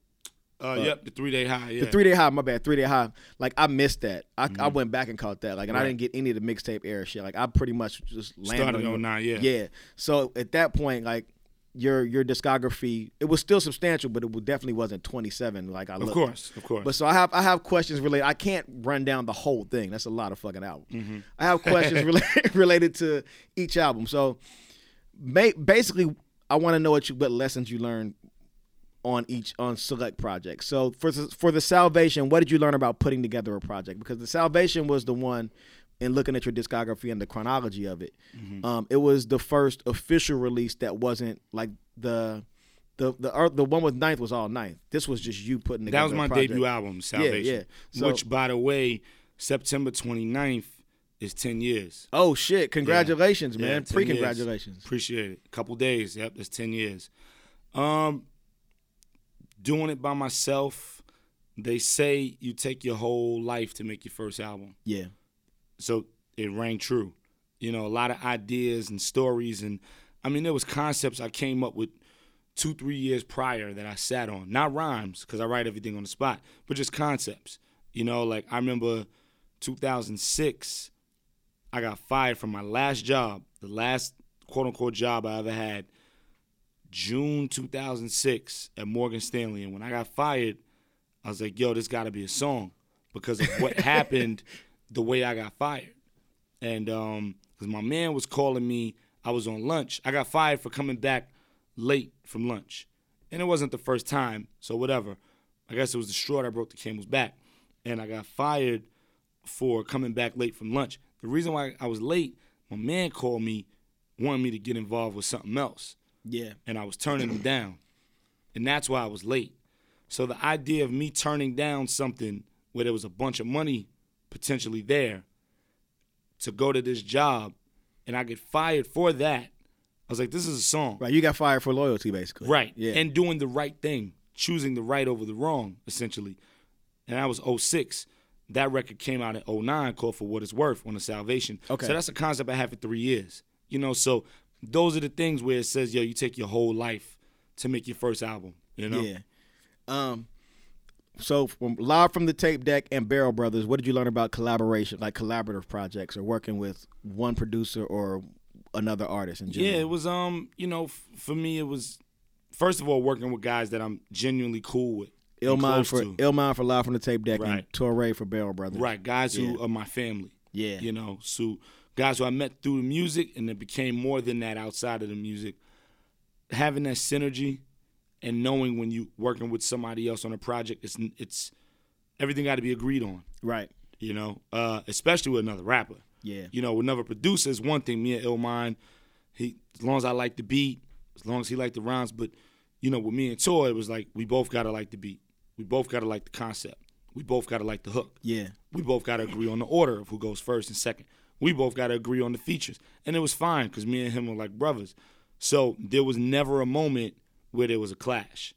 Uh, yep, the three day high. Yeah, The three day high, my bad, three day high. Like I missed that. I, I Mm-hmm. went back and caught that. Like, and I didn't get any of the mixtape era shit. Like I pretty much just landed Started on in 09, yeah. Yeah. So at that point, like your your discography, it was still substantial, but it definitely wasn't twenty seven. Like I of looked. course, of course. But so I have I have questions related. I can't run down the whole thing. That's a lot of fucking albums. Mm-hmm. I have questions related related to each album. So ba- basically, I want to know what you what lessons you learned on each on select projects. So for the- for the Salvation, what did you learn about putting together a project? Because the Salvation was the one. In looking at your discography and the chronology of it, Mm-hmm. um, it was the first official release that wasn't like the the the or the one with Ninth was all Ninth. This was just you putting together. that was my debut album, Salvation. yeah. So- which, by the way, September 29th is 10 years. Oh shit! Congratulations, Yeah, man. 10 Pre-congratulations. Appreciate it. couple days. Yep, that's 10 years. Um, doing it by myself. They say you take your whole life to make your first album. Yeah. so it rang true. You know, a lot of ideas and stories, and I mean, there was concepts I came up with two, three years prior that I sat on. Not rhymes, because I write everything on the spot, but just concepts. You know, like I remember 2006, I got fired from my last job, the last quote unquote job I ever had, June 2006 at Morgan Stanley. And when I got fired, I was like, yo, this got to be a song because of what happened the way I got fired. And um, because my man was calling me, I was on lunch. I got fired for coming back late from lunch. And it wasn't the first time, so whatever. I guess it was the straw that broke the camel's back. And I got fired for coming back late from lunch. The reason why I was late, my man called me, wanted me to get involved with something else Yeah. and I was turning them down. And that's why I was late. So the idea of me turning down something where there was a bunch of money potentially there to go to this job and I get fired for that, I was like, this is a song. Right. You got fired for loyalty, basically. Right. Yeah. And doing the right thing, choosing the right over the wrong, essentially. And that was 06. That record came out in 09 called For What It's Worth on the Salvation. Okay. So that's a concept I had for three years. You know, so those are the things where it says, yo, you take your whole life to make your first album. You know? Yeah. Um. So from live from the tape deck and Barrel Brothers, what did you learn about collaboration, like collaborative projects, or working with one producer or another artist in general? Yeah, it was um, you know, f- for me it was first of all working with guys that I'm genuinely cool with. and Illmind for to. Illmind for live from the tape deck and Right. Torae for Barrel Brothers. Right, guys Yeah. who are my family. Yeah. You know, so guys who I met through the music and it became more than that outside of the music. Having that synergy and knowing when you working with somebody else on a project, it's it's everything got to be agreed on. Right. You know, uh, especially with another rapper. Yeah. You know, with another producer is one thing. Me and Illmind, he as long as I like the beat, as long as he liked the rhymes, but you know, with me and Toy, it was like we both gotta like the beat. We both gotta like the concept. We both gotta like the hook. Yeah. We both got to agree on the order of who goes first and second. We both got to agree on the features. And it was fine because me and him were like brothers. So there was never a moment where there was a clash.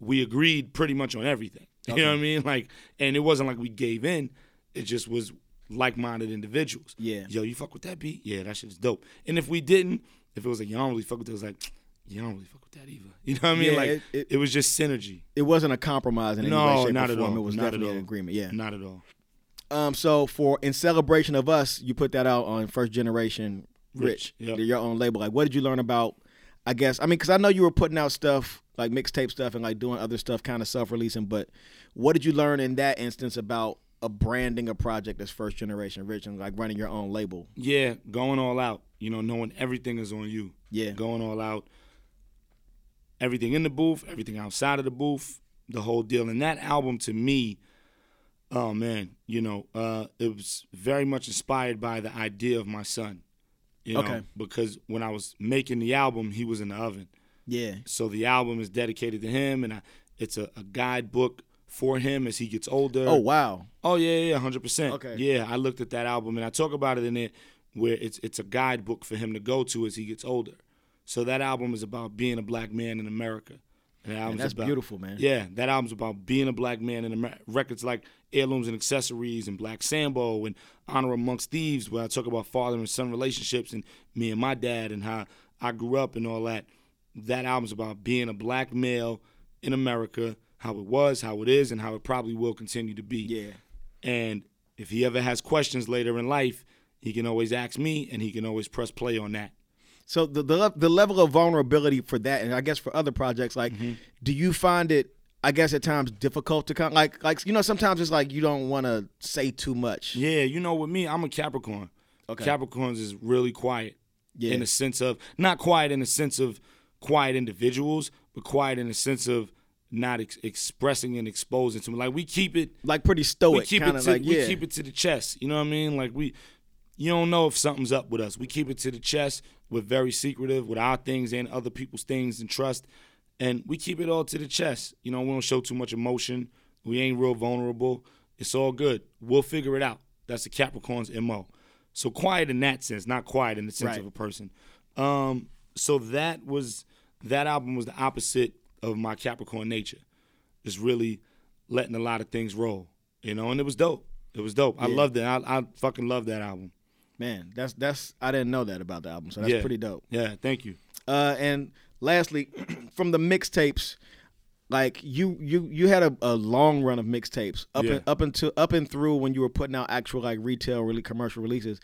We agreed pretty much on everything. You know what I mean? Like, and it wasn't like we gave in. It just was like-minded individuals. Yeah. Yo, you fuck with that beat? Yeah, that shit shit's dope. And if we didn't, if it was like, you don't really fuck with it, it was like, you don't really fuck with that either. You know what I mean? Yeah, like, it- it, it- was just synergy. It wasn't a compromise in any No, way, shape, not or at form. all. It was Not at definitely an all. agreement. Yeah. Not at all. Um. So for in celebration of us, you put that out on First Generation Rich, Rich, yep. your own label. Like, what did you learn about? I guess I mean, because I know you were putting out stuff like mixtape stuff and like doing other stuff, kind of self-releasing. But what did you learn in that instance about a branding a project as First Generation Rich and like running your own label? Yeah, going all out. You know, knowing everything is on you. Yeah. Going all out. Everything in the booth, everything outside of the booth, the whole deal. And that album to me, oh man, you know, uh, it was very much inspired by the idea of my son. You know, Okay. because when I was making the album, he was in the oven. Yeah. So the album is dedicated to him, and I, it's a, a guidebook for him as he gets older. Oh wow. Oh yeah, yeah, hundred percent. Okay. Yeah, I looked at that album and I talk about it in it where it's it's a guidebook for him to go to as he gets older. So that album is about being a black man in America. And that album's that's about, beautiful, man. Yeah, that album's about being a black man in America. Records like Heirlooms and Accessories and Black Sambo and Honor Amongst Thieves, where I talk about father and son relationships and me and my dad and how I grew up and all that. That album's about being a black male in America, how it was, how it is, and how it probably will continue to be. Yeah. And if he ever has questions later in life, he can always ask me and he can always press play on that. So the the, the level of vulnerability for that, and I guess for other projects, like, Mm-hmm. do you find it? I guess at times difficult to come like like you know sometimes it's like you don't want to say too much. Yeah, you know, with me, I'm a Capricorn. Okay. Capricorns is really quiet. Yeah. In the sense of not quiet in the sense of quiet individuals, but quiet in the sense of not ex- expressing and exposing to me. Like we keep it Like pretty stoic, we keep it to like we keep it to the chest. You know what I mean? Like we you don't know if something's up with us. We keep it to the chest. We're very secretive with our things and other people's things and trust. And we keep it all to the chest. You know, we don't show too much emotion. We ain't real vulnerable. It's all good. We'll figure it out. That's the Capricorn's MO. So quiet in that sense, not quiet in the sense Right. of a person. Um, so that was that album was the opposite of my Capricorn nature. Just really letting a lot of things roll. You know, and it was dope. It was dope. I loved it. I, I fucking love that album. Man, that's that's I didn't know that about the album, so that's Yeah. pretty dope. Yeah, thank you. Uh, and lastly, from the mixtapes, like you you you had a, a long run of mixtapes up Yeah. and, up until up and through when you were putting out actual like retail really commercial releases.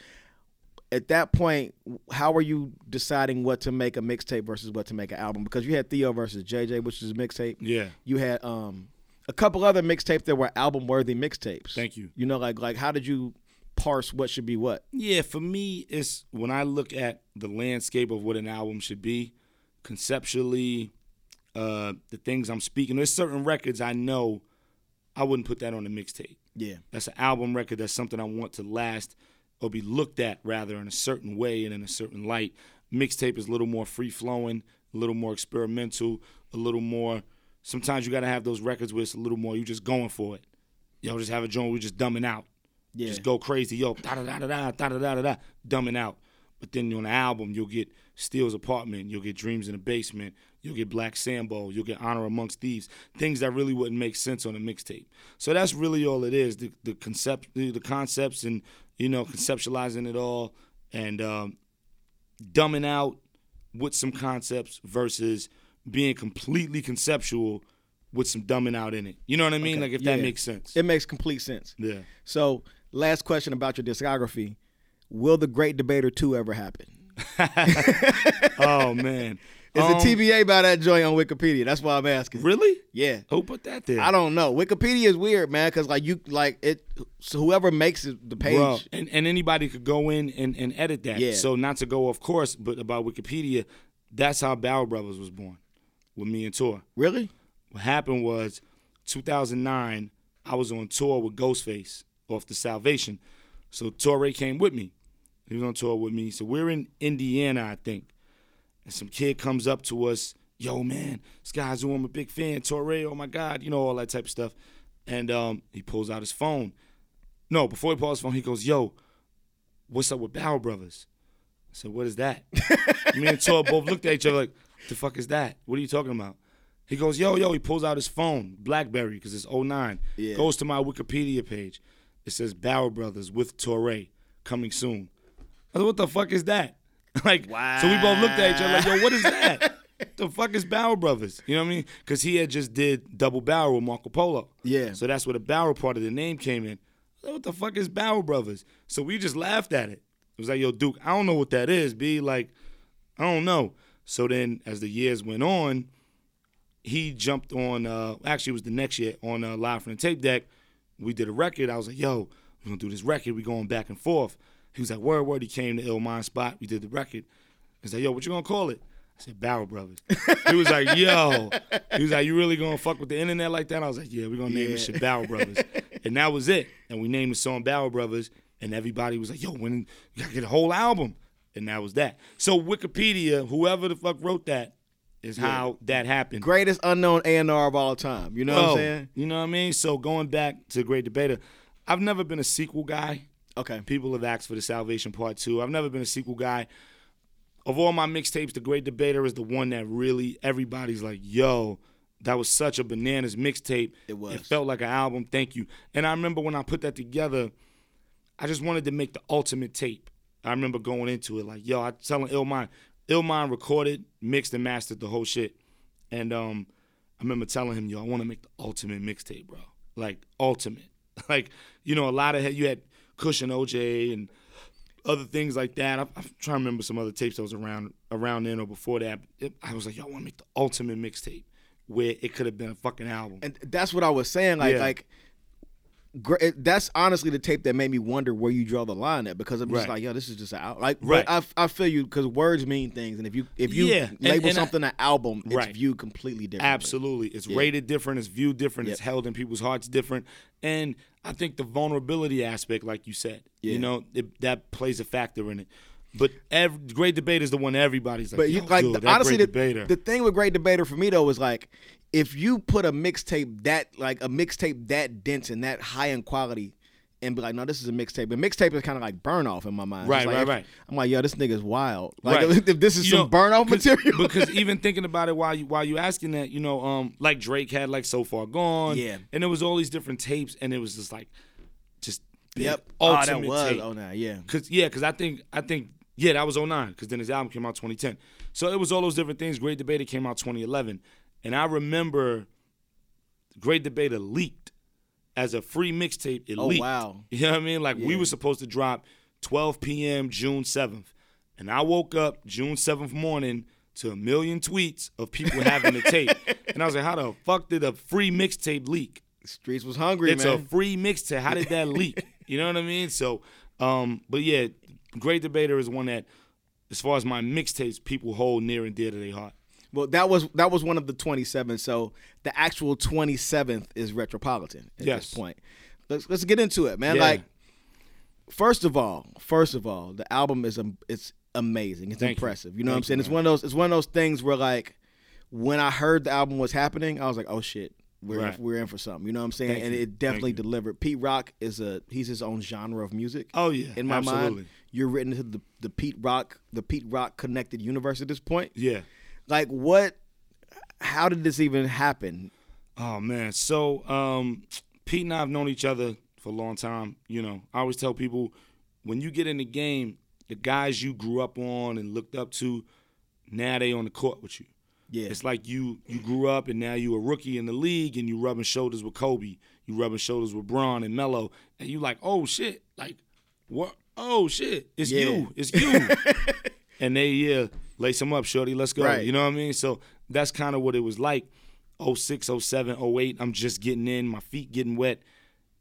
At that point, how were you deciding what to make a mixtape versus what to make an album? Because you had Theo versus JJ, which is a mixtape. Yeah. You had um a couple other mixtapes that were album worthy mixtapes. Thank you. You know, like like how did you parse what should be what? Yeah, for me, it's when I look at the landscape of what an album should be, conceptually, uh, the things I'm speaking. There's certain records I know I wouldn't put that on a mixtape. Yeah. That's an album record. That's something I want to last or be looked at rather in a certain way and in a certain light. Mixtape is a little more free flowing, a little more experimental, a little more. Sometimes you got to have those records where it's a little more. You just going for it. Yo, just have a joint. We just dumbing out. Yeah. Just go crazy. Yo, da da da da da da da da da da, dumbing out. But then on the album, you'll get Steele's Apartment, you'll get Dreams in the Basement, you'll get Black Sambo, you'll get Honor Amongst Thieves, things that really wouldn't make sense on a mixtape. So that's really all it is. The the concept the concepts and you know, conceptualizing it all and um, dumbing out with some concepts versus being completely conceptual with some dumbing out in it. You know what I mean? Okay. Like if Yeah. that makes sense. It makes complete sense. yeah. So, last question about your discography: Will the Great Debater two ever happen? Oh man. It's Um, a TBA by that joint on Wikipedia? That's why I'm asking. Really? Yeah. Who put that there? I don't know. Wikipedia is weird, man, because like you like it. So whoever makes it, the page. Bro, and, and anybody could go in and, and edit that. Yeah. So not to go off course, but about Wikipedia, that's how Barrel Brothers was born, with me and Tor. Really? What happened was, 2009, I was on tour with Ghostface off the Salvation. So Torae came with me. He was on tour with me. So we're in Indiana, I think. And some kid comes up to us, yo, man, this guy's who I'm a big fan, Torae, oh my God, you know, all that type of stuff. And um, he pulls out his phone. No, before he pulls his phone, he goes, yo, what's up with Barrel Brothers? I said, what is that? Me and Tor both looked at each other like, the fuck is that? What are you talking about? He goes, yo, yo, he pulls out his phone, Blackberry, because it's 09. Yeah. Goes to my Wikipedia page. It says Barrel Brothers with Torae coming soon. I said, what the fuck is that? like, wow. so we both looked at each other like, yo, what is that? the fuck is Barrel Brothers? You know what I mean? Because he had just did Double Barrel with Marco Polo. Yeah. So that's where the barrel part of the name came in. I said, What the fuck is Barrel Brothers? So we just laughed at it. It was like, yo, Duke, I don't know what that is, B. Like, I don't know. So then as the years went on, he jumped on, uh, actually, it was the next year on uh, Live from the Tape Deck. We did a record. I was like, yo, we're going to do this record. we going back and forth. He was like, word, word. He came to Illmind Spot. We did the record. He's like, yo, what you to call it? I said, Barrel Brothers. he was like, yo. He was like, you really to fuck with the internet like that? I was like, yeah, we're to name this shit Barrel Brothers. and that was it. And we named the song Barrel Brothers. And everybody was like, yo, when you got to get a whole album. And that was that. So Wikipedia, whoever the fuck wrote that, is how that happened. Greatest unknown A and R of all time. You know what I'm Oh, saying? You know what I mean? So going back to Great Debater, I've never been a sequel guy. Okay. People have asked for the Salvation Part Two. I've never been a sequel guy. Of all my mixtapes, The Great Debater is the one that really everybody's like, "Yo, that was such a bananas mixtape." It was. It felt like an album. Thank you. And I remember when I put that together, I just wanted to make the ultimate tape. I remember going into it like, "Yo," I telling Illmind, Illmind recorded, mixed, and mastered the whole shit. And um, I remember telling him, "Yo, I want to make the ultimate mixtape, bro. Like ultimate. Like you know, a lot of you had And OJ and other things like that. I, I'm trying to remember some other tapes that was around around then or before that. It- I was like, yo, I want to make the ultimate mixtape where it could have been a fucking album. And that's what I was saying. Like, Yeah. like, that's honestly the tape that made me wonder where you draw the line at because I'm just Right. like, yo, this is just an out. Like, Right. I, I feel you because words mean things, and if you if you Yeah, label and I- something an album, it's Right. viewed completely different. Absolutely. It's Yeah. rated different, it's viewed different, it's held in people's hearts different. And I think the vulnerability aspect, like you said, Yeah. you know, it, that plays a factor in it. But every, Great Debate is the one everybody's like, But you like dude, the- honestly, Great the, Debater. the thing with Great Debater for me though is like, if you put a mixtape that like a mixtape that dense and that high in quality. And be like, no, this is a mixtape. But mixtape is kind of like burn off in my mind. Right, like, right, if- right. I'm like, yo, this nigga's wild. Like, Right. if this is You some know, burn off material. because even thinking about it while you while you asking that, you know, um, like Drake had like So Far Gone, Yeah. and there was all these different tapes, and it was just like, just yep. Oh, that was. tape. Oh, no, yeah. Cause yeah, cause I think I think yeah, that was 09, Cause then his album came out 2010. So it was all those different things. Great Debater came out 2011, and I remember Great Debater leaked as a free mixtape. It Oh, leaked. wow. You know what I mean? Like we were supposed to drop 12 p.m. June 7th, and I woke up June 7th morning to a million tweets of people having the tape, and I was like, how the fuck did a free mixtape leak? Streets was hungry, it's man. a free mixtape. How did that leak? You know what I mean? So, um, but yeah, Great Debater is one that, as far as my mixtapes, people hold near and dear to their heart. Well, that was that was one of the 27. So the actual 27th is Retropolitan at Yes. this point. Let's let's get into it, man. Yeah. Like, first of all, first of all, the album is um, it's amazing. It's Thank impressive. You, know what I'm saying? you, it's one of those. It's one of those things where like, when I heard the album was happening, I was like, oh shit. We're, Right. we're in for something, you know what I'm saying, Thank and you. it definitely Thank delivered. Pete Rock is a he's his own genre of music. Oh yeah, in my absolutely. mind, you're written into the, the Pete Rock the Pete Rock connected universe at this point. Yeah. Like what? How did this even happen? Oh man. So um, Pete and I have known each other for a long time. You know, I always tell people when you get in the game, the guys you grew up on and looked up to, now they on the court with you. Yeah, It's like you you grew up and now you a rookie in the league and you rubbing shoulders with Kobe, you rubbing shoulders with Bron and Melo, and you like, oh shit, like what? Oh shit, it's Yeah. you, it's you. and they yeah, lace them up, shorty, let's go. Right. You know what I mean? So that's kind of what it was like. 06, 07, 08, I'm just getting in, my feet getting wet.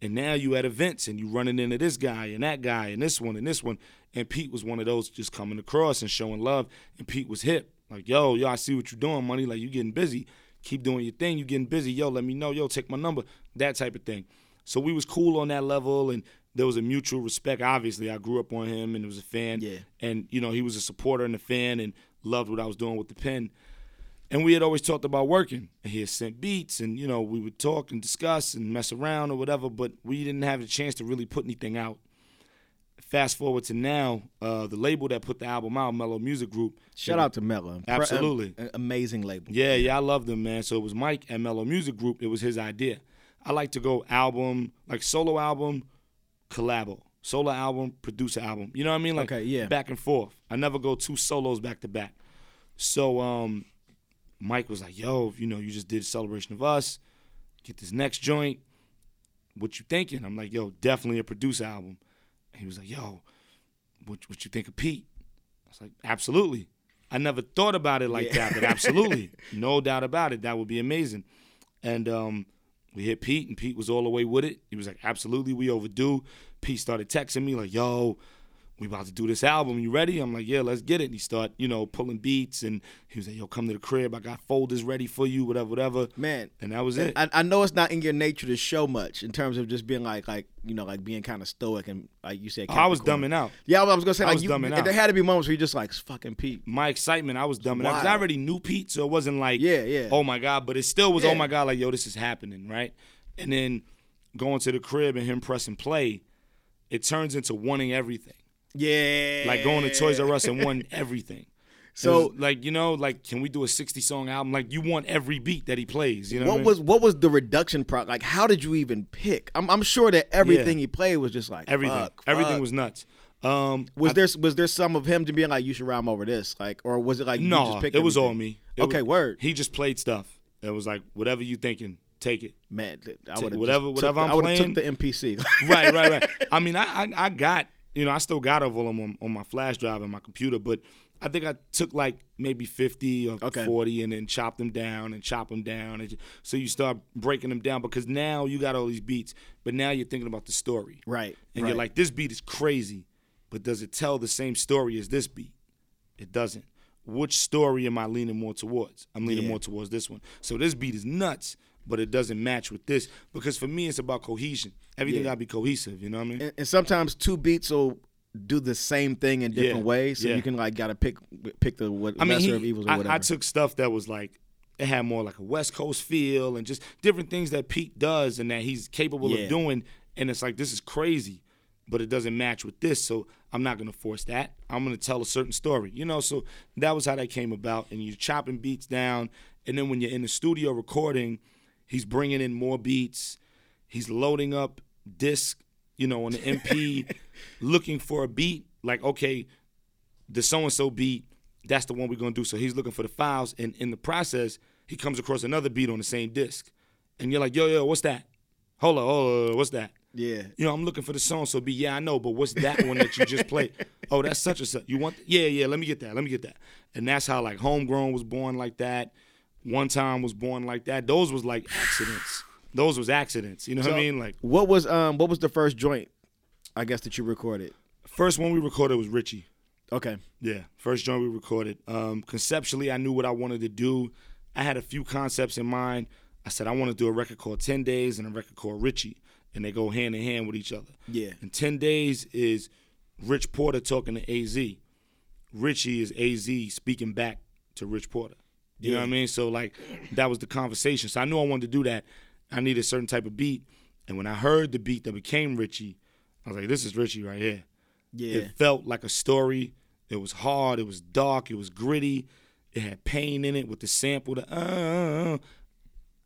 And now you at events and you running into this guy and that guy and this one and this one. And Pete was one of those just coming across and showing love. And Pete was hip. Like, yo, yo, I see what you're doing, money. Like, you getting busy. Keep doing your thing. You getting busy. Yo, let me know. Yo, take my number. That type of thing. So we was cool on that level and there was a mutual respect. Obviously, I grew up on him and it was a fan. Yeah. And, you know, he was a supporter and a fan and loved what I was doing with the pen. And we had always talked about working. And he had sent beats, and you know we would talk and discuss and mess around or whatever. But we didn't have a chance to really put anything out. Fast forward to now, uh, the label that put the album out, Mello Music Group. shout out to Mello. Absolutely. amazing label. Yeah, yeah, I love them, man. So it was Mike at Mello Music Group. It was his idea. I like to go album, like solo album, collabo, solo album, producer album. You know what I mean? Like Okay, yeah. back and forth. I never go two solos back to back. So um, Mike was like, "Yo, you know, you just did Celebration of Us. Get this next joint. What you thinking?" I'm like, "Yo, definitely a producer album." And he was like, "Yo, what what you think of Pete?" I was like, "Absolutely." I never thought about it like that, but absolutely, no doubt about it. That would be amazing. And um, we hit Pete, and Pete was all the way with it. He was like, "Absolutely, we overdue." Pete started texting me like, "Yo, we about to do this album. You ready? I'm like, yeah, let's get it. And he start, you know, pulling beats, and he was like, yo, come to the crib. I got folders ready for you, whatever, whatever. Man, And that was it. I, I know it's not in your nature to show much in terms of just being like, like you know, like being kind of stoic and like you said. Oh, I was dumbing out. Yeah, I was gonna say I like was you, dumbing out. there had to be moments where you just like fucking Pete. My excitement, I was dumbing out because I Wild. already knew Pete, so it wasn't like, Yeah, yeah. oh my god, but it still was, oh Yeah. oh my god, like yo, this is happening, right? And then going to the crib and him pressing play, it turns into wanting everything. Yeah, like going to Toys R Us and wanting everything. So- like you know like can we do a 60 song album like you want every beat that he plays you know what, I mean? was what was the reduction pro? Like, how did you even pick? I'm, I'm sure that everything Yeah. he played was just like everything fuck, everything fuck. was nuts um Was I- there was there some of him to being like you should rhyme over this like or was it like you no just picked it was all me It okay, was- word. he just played stuff it was like whatever you thinking take it Man, I would whatever- took whatever the, I'm I would have took the MPC. right right right I mean I, I I got you know I still got all of them on, on my flash drive and my computer but I think I took like maybe 50 or Okay. 40 and then chopped them down and chop them down. And so you start breaking them down because now you got all these beats, but now you're thinking about the story. right, And right. you're like, this beat is crazy, but does it tell the same story as this beat? It doesn't. Which story am I leaning more towards? I'm leaning Yeah. more towards this one. So this beat is nuts, but it doesn't match with this because for me it's about cohesion. Everything Yeah. gotta be cohesive. You know what I mean? and, and sometimes two beats will do the same thing in different Yeah, ways, so yeah. you can like gotta pick pick the what, I mean, lesser he- of evils or I. I took stuff that was like it had more like a West Coast feel and just different things that Pete does and that he's capable Yeah. of doing. And it's like this is crazy, but it doesn't match with this. So I'm not gonna force that. I'm gonna tell a certain story, you know. So that was how that came about. And you're chopping beats down, and then when you're in the studio recording, he's bringing in more beats. He's loading up disc, you know, on the MP, looking for a beat. Like okay, the so and so beat, that's the one we're gonna do. So he's looking for the files, and in the process, he comes across another beat on the same disc, and you're like, yo, yo, what's that? Hold on, hold on, what's that? yeah, You know, I'm looking for the song, so be yeah, I know, but what's that one that you just played? Oh, that's such and such. You want? Yeah, yeah. Let me get that. Let me get that. And that's how like Homegrown was born like that. One time was born like that. Those was like accidents. Those was accidents. You know what I mean? Like what was um what was the first joint? I guess that you recorded. first one we recorded was Richie. Okay, Yeah, first joint we recorded. Um, conceptually, I knew what I wanted to do. I had a few concepts in mind. I said I want to do a record called Ten Days and a record called Richie, and they go hand in hand with each other. Yeah. And Ten Days is Rich Porter talking to Az. Richie is Az speaking back to Rich Porter. You know what I mean? So like that was the conversation. So I knew I wanted to do that. I needed a certain type of beat, and when I heard the beat that became Richie, I was like, "This is Richie right here." yeah, It felt like a story. It was hard. It was dark. It was gritty. It had pain in it with the sample. The, uh,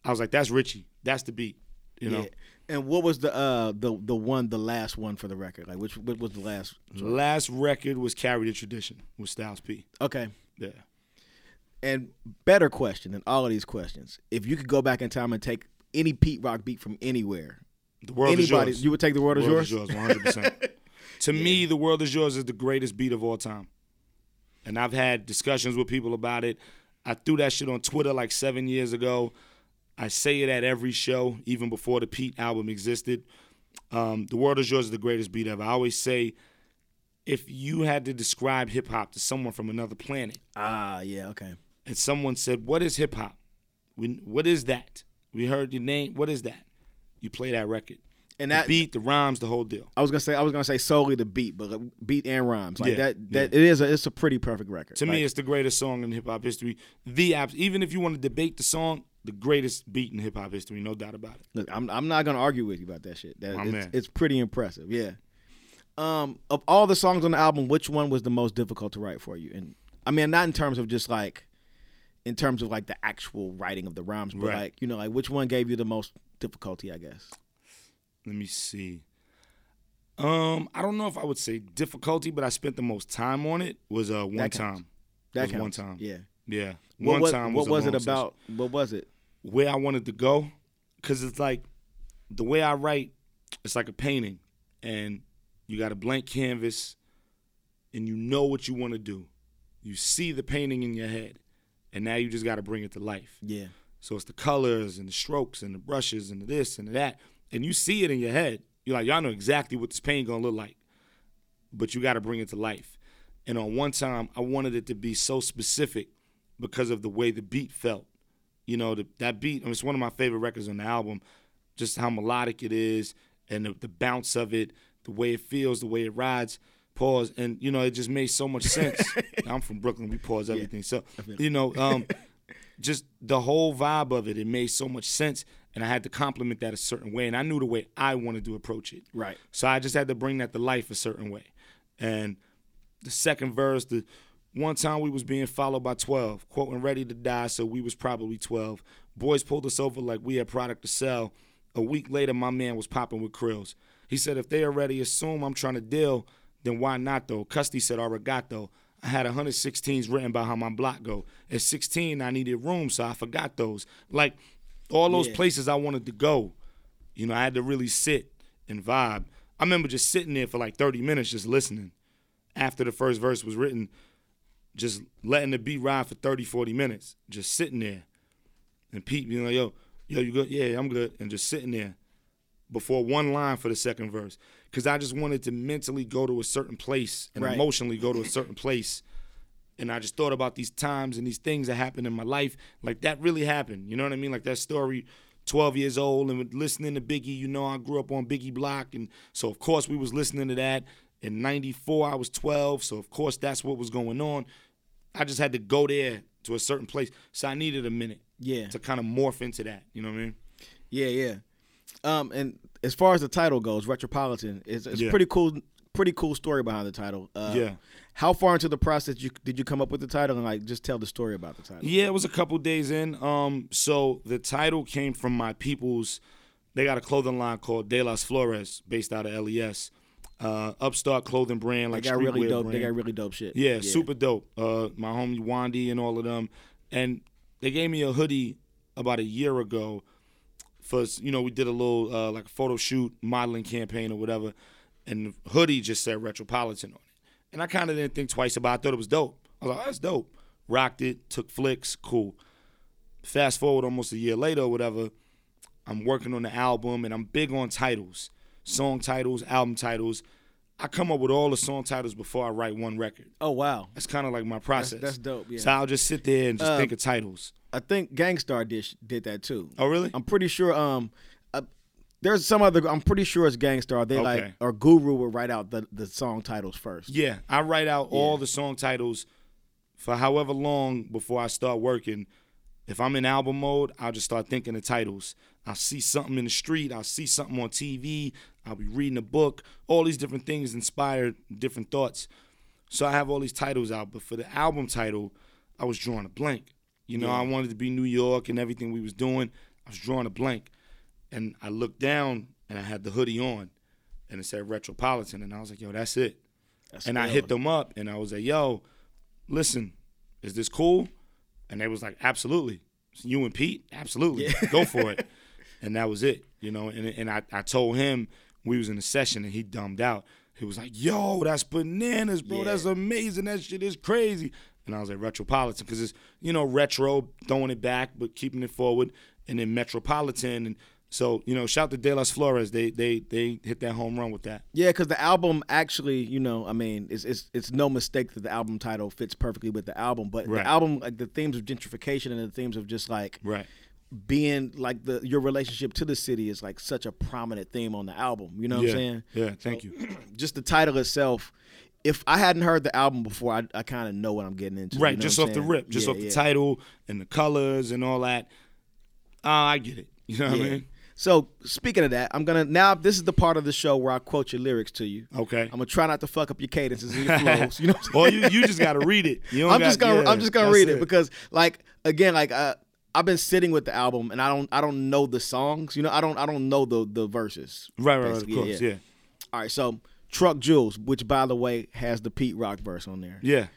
I was like, that's Richie. That's the beat. You know. yeah. And what was the uh the the one the last one for the record? Like which what was the last? Last record was Carry the Tradition with Styles P. Okay. Yeah. And better question than all of these questions. If you could go back in time and take any Pete Rock beat from anywhere, The world anybody, is yours. you would take the world, The is world yours. is yours, 100%. to me, The World is Yours is the greatest beat of all time. And I've had discussions with people about it. I threw that shit on Twitter like seven years ago. I say it at every show, even before the Pete album existed. Um, the World is Yours is the greatest beat ever. I always say, if you had to describe hip hop to someone from another planet, Ah, yeah, okay. And someone said, "What is hip hop? What is that? We heard your name. What is that?" You play that record. And The that beat, the rhymes, the whole deal. I was gonna say I was gonna say solely the beat, but uh, beat and rhymes like Yeah, that. That it is a it's a pretty perfect record. To Like, me, it's the greatest song in hip hop history. The abs- even if you want to debate the song, the greatest beat in hip hop history, no doubt about it. Look, I'm I'm not gonna argue with you about that shit. That My it's, man. it's pretty impressive. Yeah. Um, of all the songs on the album, which one was the most difficult to write for you? And I mean, not in terms of just like, in terms of like the actual writing of the rhymes, but Right. like you know, like which one gave you the most difficulty? I guess. Let me see. Um, I don't know if I would say difficulty, but I spent the most time on it. Was uh one That time. That was one time. Yeah. Yeah, What one was, time. what was, a was it long session. about? What was it? where I wanted to go, because it's like the way I write, it's like a painting, and you got a blank canvas, and you know what you want to do. You see the painting in your head, and now you just got to bring it to life. Yeah. So it's the colors and the strokes and the brushes and the this and the that, and you see it in your head. You're like, y'all know exactly what this painting gonna look like, but you got to bring it to life. And on one time, I wanted it to be so specific because of the way the beat felt. You know, the, that beat, I mean, it's one of my favorite records on the album, just how melodic it is and the, the bounce of it, the way it feels, the way it rides. Pause. And, you know, it just made so much sense. I'm from Brooklyn, we pause everything. So, you know, um, just the whole vibe of it, it made so much sense. And I had to compliment that a certain way. And I knew the way I wanted to approach it. Right. So I just had to bring that to life a certain way. And the second verse, the one time we was being followed by 12, quoting ready to die, so we was probably 12. Boys pulled us over like we had product to sell. A week later, my man was popping with krills. He said, if they already assume I'm trying to deal, then why not though? Custy said, arigato. I had 116s written by how my block go. At 16, I needed room, so I forgot those. Like all those Yeah. places I wanted to go, you know, I had to really sit and vibe. I remember just sitting there for like 30 minutes just listening. After the first verse was written, just letting the beat ride for 30, 40 minutes, just sitting there. And Pete being like, yo, yo, you good? Yeah, I'm good. And just sitting there before one line for the second verse. Because I just wanted to mentally go to a certain place and Right. emotionally go to a certain place. And I just thought about these times and these things that happened in my life. Like that really happened. You know what I mean? Like that story, 12 years old and listening to Biggie. You know, I grew up on Biggie Block. And so, of course, we was listening to that. In 94, I was 12. So, of course, that's what was going on. I just had to go there to a certain place. So I needed a minute Yeah. to kind of morph into that. You know what I mean? Yeah, yeah. Um, and as far as the title goes, Retropolitan, it's, it's Yeah. pretty cool. Pretty cool story behind the title. Uh, Yeah. How far into the process you, did you come up with the title, and like just tell the story about the title? Yeah, it was a couple days in. Um, so the title came from my people's. They got a clothing line called De Las Flores, based out of LES. Uh, upstart clothing brand, They like got really dope. They got really dope shit. Yeah, super dope. Uh, my homie Wandy and all of them, and they gave me a hoodie about a year ago. For you know, we did a little uh, like a photo shoot, modeling campaign or whatever, and the hoodie just said Retropolitan on it, and I kind of didn't think twice about. it. I thought it was dope. I was like, oh, that's dope. Rocked it, took flicks, cool. Fast forward almost a year later or whatever, I'm working on the album and I'm big on titles, song titles, album titles. I come up with all the song titles before I write one record. Oh wow. That's kind of like my process. that's dope, yeah. So I'll just sit there and just Uh, think of titles. I think Gang Starr did did that too. Oh, really? I'm pretty sure. Um, uh, there's some other. I'm pretty sure it's Gang Starr. They like Okay. or Guru will write out the the song titles first. Yeah, I write out all the song titles for however long before I start working. If I'm in album mode, I'll just start thinking of titles. I'll see something in the street, I'll see something on TV, I'll be reading a book. All these different things inspire different thoughts. So I have all these titles out, but for the album title, I was drawing a blank. You know, I wanted to be New York and everything we was doing. I was drawing a blank. And I looked down and I had the hoodie on and it said Retropolitan and I was like, yo, that's it. That's And I hit them up and I was like, yo, listen, is this cool? And they was like, absolutely. You and Pete? Absolutely. Go for it. And that was it, you know. And, and I, I told him we was in a session and he dumbed out. He was like, yo, that's bananas, bro. Yeah. That's amazing. That shit is crazy. And I was like, Retropolitan, because it's, you know, retro, throwing it back, but keeping it forward. And then Metropolitan. And so, you know, shout to De Las Flores. They they they hit that home run with that. Yeah, because the album actually, you know, I mean, it's, it's it's no mistake that the album title fits perfectly with the album. But Right. the album, like the themes of gentrification and the themes of just like Right. being like the your relationship to the city is like such a prominent theme on the album. You know what yeah. I'm saying? Yeah, thank you. Just the title itself. If I hadn't heard the album before, I, I kind of know what I'm getting into. Right, you know just off I'm the rip, just Yeah, off the yeah. title and the colors and all that. Uh, I get it. You know what I mean? So speaking of that, I'm gonna now. This is the part of the show where I quote your lyrics to you. Okay. I'm gonna try not to fuck up your cadences and your flows. You know. What I'm well, you you just got to read it. You don't I'm just gonna yeah, I'm just gonna read it. because like again like uh, I've been sitting with the album and I don't I don't know the songs. You know I don't I don't know the the verses. right, right, right, of course, yeah, All right, so Truck Jewels, which by the way has the Pete Rock verse on there. yeah,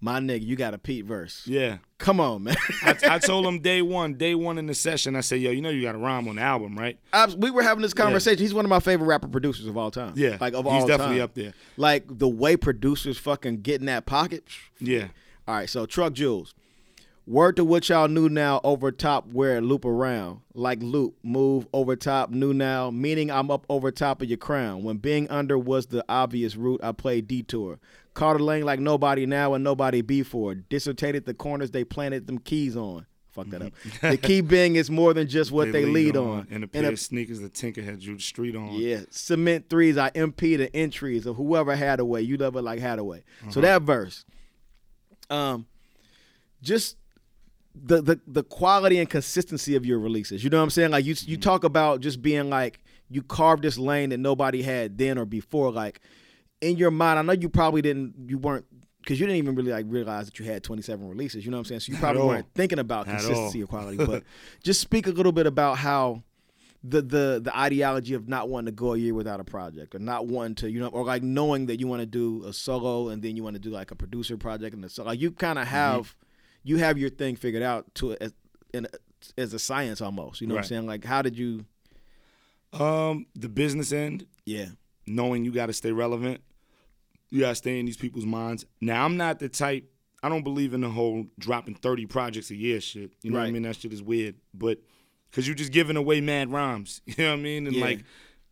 My nigga, you got a Pete verse. yeah. Come on, man. I, I told him day one, day one in the session. I said, "Yo, you know you got a rhyme on the album, right?" Abs- we were having this conversation. He's one of my favorite rapper producers of all time. Yeah, like of he's all time. He's definitely up there. Like the way producers fucking get in that pocket. Yeah, All right, so Truck Jewels. Word to what y'all knew now over top where loop around. Like loop, move over top, new now, meaning I'm up over top of your crown. When being under was the obvious route, I played detour. Caught a lane like nobody now and nobody before. Dissertated the corners they planted them keys on. Fuck that up. the key being is more than just what they, lead, on. And a And pair a- of sneakers the Tinker had drew the street on. yeah, cement threes. I MP the entries of whoever had away. You love it like Haddaway. Uh-huh. So that verse, um, just the the the quality and consistency of your releases. You know what I'm saying? Like you Mm-hmm. you talk about just being like you carved this lane that nobody had then or before. Like in your mind, I know you probably didn't. You weren't. Because you didn't even really like realize that you had 27 releases, you know what I'm saying? So you probably weren't thinking about At consistency all. or quality. But just speak a little bit about how the the the ideology of not wanting to go a year without a project or not wanting to you know or like knowing that you want to do a solo and then you want to do like a producer project and so like you kind of have you have your thing figured out to as in as a science almost you know what I'm saying like how did you Um, the business end, yeah knowing you got to stay relevant. You got to stay in these people's minds. Now, I'm not the type. I don't believe in the whole dropping 30 projects a year shit. You know what I mean? That shit is weird. But because you're just giving away mad rhymes. You know what I mean? And Yeah. like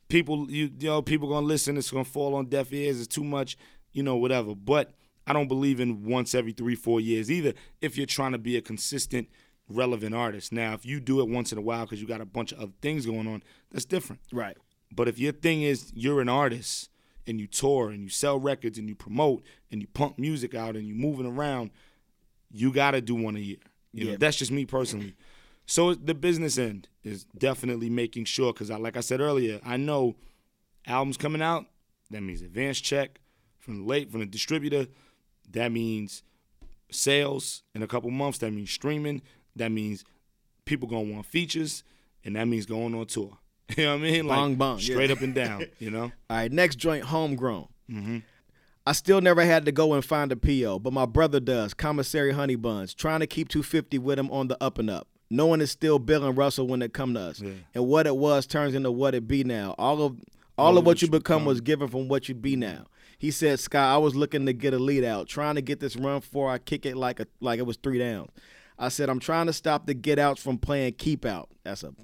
people, you, you know, people gonna listen. It's gonna fall on deaf ears. It's too much. You know, whatever. But I don't believe in once every three, four years either. If you're trying to be a consistent, relevant artist. Now, if you do it once in a while because you got a bunch of other things going on, that's different. right But if your thing is you're an artist and you tour and you sell records and you promote and you pump music out and you're moving around, you gotta do one a year. You Yeah. know, that's just me personally. So the business end is definitely making sure because I like I said earlier, I know albums coming out, that means advance check from the late from the distributor, that means sales in a couple months, that means streaming, that means people gonna want features, and that means going on tour. You know what I mean? Like Bong, bong, yeah. straight up and down. You know? All right, next joint, homegrown. Mm-hmm. I still never had to go and find a PO, but my brother does. Commissary Honey Buns, trying to keep 250 with him on the up and up. No one is still Bill and Russell when it come to us, Yeah. and what it was turns into what it be now. All of all, of what you become was given from what you be now. He said, "Sky, I was looking to get a lead out, trying to get this run before I kick it like a like it was three downs." I said, "I'm trying to stop the get outs from playing keep out." That's a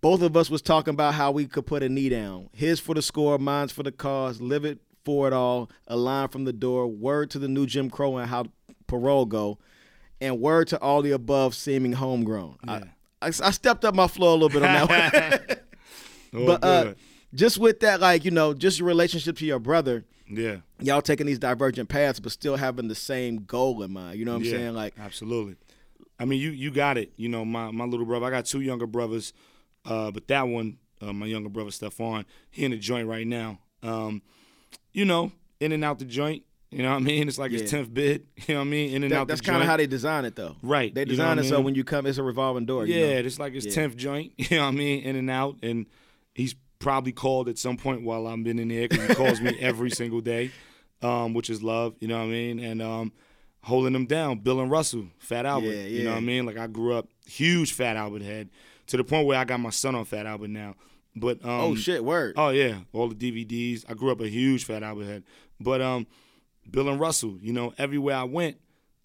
both of us was talking about how we could put a knee down. His for the score, mine's for the cause. Live it for it all. A line from the door. Word to the new Jim Crow and how parole go. And word to all the above seeming homegrown. I, I, I stepped up my flow a little bit on that one. Oh, but uh, just with that, like, you know, just your relationship to your brother, yeah. y'all taking these divergent paths, but still having the same goal in mind. You know what I'm yeah, saying? Like, absolutely. I mean, you you got it. You know, my my little brother. I got two younger brothers, uh, but that one, uh, my younger brother Stefan, he in the joint right now. Um, you know, in and out the joint. You know what I mean? It's like his tenth bid. You know what I mean? In and that, out that's kind of how they design it, though. Right, They you know design it I so when you come, it's a revolving door. you Yeah, know? it's like his Yeah. tenth joint. You know what I mean? In and out, and he's probably called at some point while I'm been in there because he calls me every single day, um, which is love. You know what I mean? And um, holding them down, Bill and Russell, Fat Albert. Yeah, You know what I mean? Like I grew up huge Fat Albert head to the point where I got my son on Fat Albert now. But um, Oh, shit, word. Oh yeah, all the DVDs. I grew up a huge Fat Albert head. But um, Bill and Russell, you know, everywhere I went,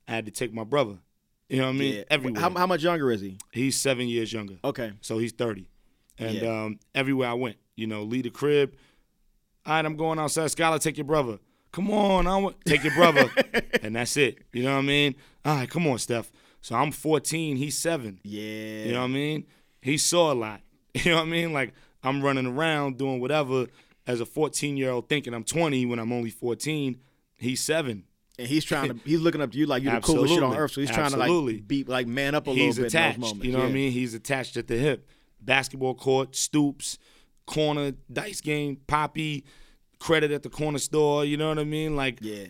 I had to take my brother. You know what I mean? Yeah. Everywhere. How, how much younger is he? He's seven years younger. Okay. So he's 30. And Yeah. um, everywhere I went, you know, leave the crib. All right, I'm going outside. Skylar, take your brother. Come on, I want take your brother. and that's it. You know what I mean? All right, come on, Steph. So I'm 14, he's seven. Yeah. You know what I mean? He saw a lot. You know what I mean? Like I'm running around doing whatever as a 14 year old thinking I'm 20 when I'm only 14. He's seven. And he's trying to, he's looking up to you like you're the coolest shit on earth. So he's trying to like be like man up a he's little bit attached. in those moments. You know what I mean? He's attached at the hip. Basketball court, stoops, corner, dice game, poppy, credit at the corner store. You know what I mean? Like Yeah.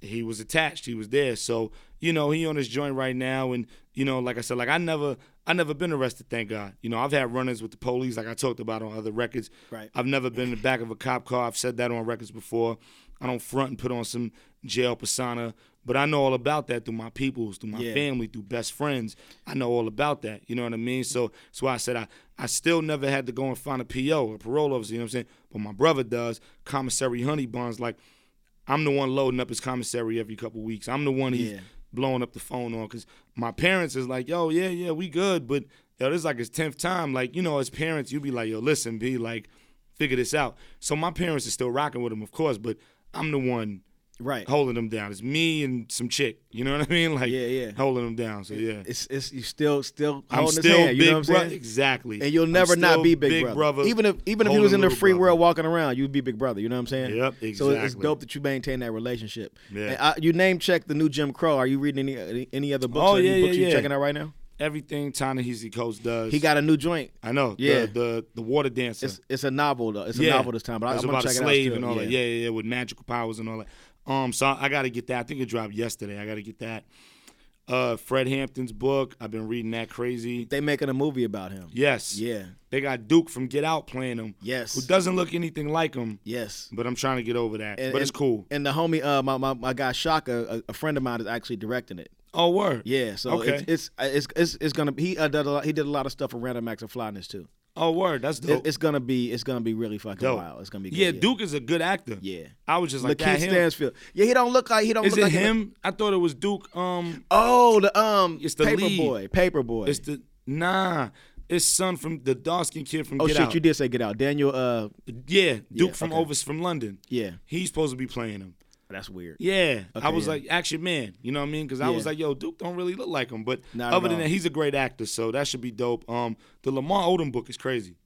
he was attached. He was there. So you know he on his joint right now, and you know, like I said, like I never, I never been arrested. Thank God. You know, I've had run-ins with the police, like I talked about on other records. Right. I've never been in the back of a cop car. I've said that on records before. I don't front and put on some jail persona, but I know all about that through my peoples, through my Yeah. family, through best friends. I know all about that. You know what I mean? So that's why I said I, I still never had to go and find a PO, a parole officer. You know what I'm saying? But my brother does. Commissary Honey Buns, like I'm the one loading up his commissary every couple weeks. I'm the one he's Yeah. blowing up the phone on because my parents is like, yo, yeah, yeah, we good, but yo, this is like his tenth time. Like, you know, as parents, you be like, yo, listen, be like, figure this out. So my parents are still rocking with him, of course, but I'm the one Right. holding them down. It's me and some chick. You know what I mean? Like, Yeah, yeah. holding them down. So yeah, It's it's you still still I'm holding still his hand. You big know what I'm brother. saying? Exactly. And you'll never not be big, brother. Even if even if he was in the free brother. world walking around, you'd be big brother. You know what I'm saying? Yep, Exactly. So it's dope that you maintain that relationship. Yeah. And I, you name check the new Jim Crow. Are you reading any any, other books? Oh, or any yeah, books yeah, you yeah. checking out right now? Everything Ta-Nehisi Coates does. He got a new joint. I know. Yeah. The the, the water dancer. It's it's a novel though. It's a yeah. novel this time, but I, It's I'm gonna about a check slave it out. and all that. Yeah, yeah, yeah, with magical powers and all that. Um, so I, I got to get that. I think it dropped yesterday. I got to get that. Uh, Fred Hampton's book. I've been reading that crazy. They making a movie about him. Yes. Yeah. They got Duke from Get Out playing him. Yes. Who doesn't look anything like him. Yes. But I'm trying to get over that. And- but it's cool. And the homie, uh, my my, my guy Shaka, a, a friend of mine, is actually directing it. Oh, word. Yeah, so Okay. it's, it's it's it's it's gonna he uh, did a lot, he did a lot of stuff for Random Acts of Flyness too. Oh, word. That's It, dope. it's gonna be it's gonna be really fucking Dope. wild. It's gonna be good, yeah, Duke is a good actor. Yeah. I was just like LaKeith that. Him. Stanfield. Yeah, he don't look like he don't Is look it like him? I thought it was Duke. Um, Oh, the um, It's the paper lead. boy, paper boy. it's the nah. It's son from the dark skinned kid from oh Get shit, Out. you did say get out, Daniel. Uh, Yeah, Duke from okay. over from London. yeah, He's supposed to be playing him. That's weird. Yeah, I was yeah. like action man. You know what I mean? Because I was like, yo, Duke don't really look like him. But Not other than that, he's a great actor, so that should be dope. Um, the Lamar Odom book is crazy.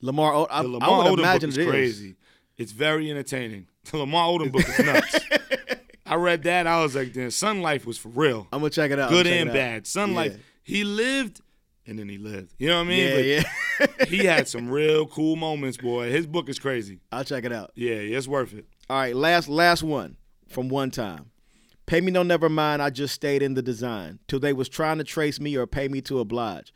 Lamar, O- I, The I would Odom imagine book it is is. crazy. It's very entertaining. The Lamar Odom book is nuts. I read that. I was like, damn, Sun Life was for real. I'm gonna check it out. Good I'm gonna check and bad. Sun Yeah. Life. He lived and then he lived. You know what I mean? Yeah, But yeah. he had some real cool moments, boy. His book is crazy. I'll check it out. Yeah, yeah, it's worth it. All right, last last one from one time. Pay me no never mind, I just stayed in the design. Till they was trying to trace me or pay me to oblige.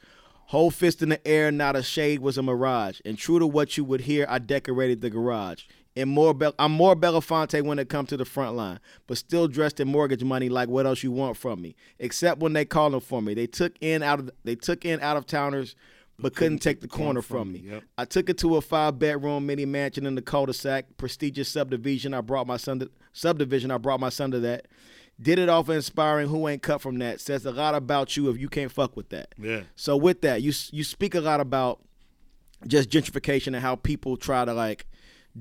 Whole fist in the air, not a shade was a mirage. And true to what you would hear, I decorated the garage. And more Bel- I'm more Belafonte when it comes to the front line, but still dressed in mortgage money like what else you want from me? Except when they calling for me. They took in out of they took in out of towners, but couldn't take the corner from me. Yep. I took it to a five bedroom mini mansion in the cul-de-sac, prestigious subdivision. I brought my son to subdivision. I brought my son to that. Did it off of inspiring. Who ain't cut from that? Says a lot about you if you can't fuck with that. Yeah. So with that, you you speak a lot about just gentrification and how people try to like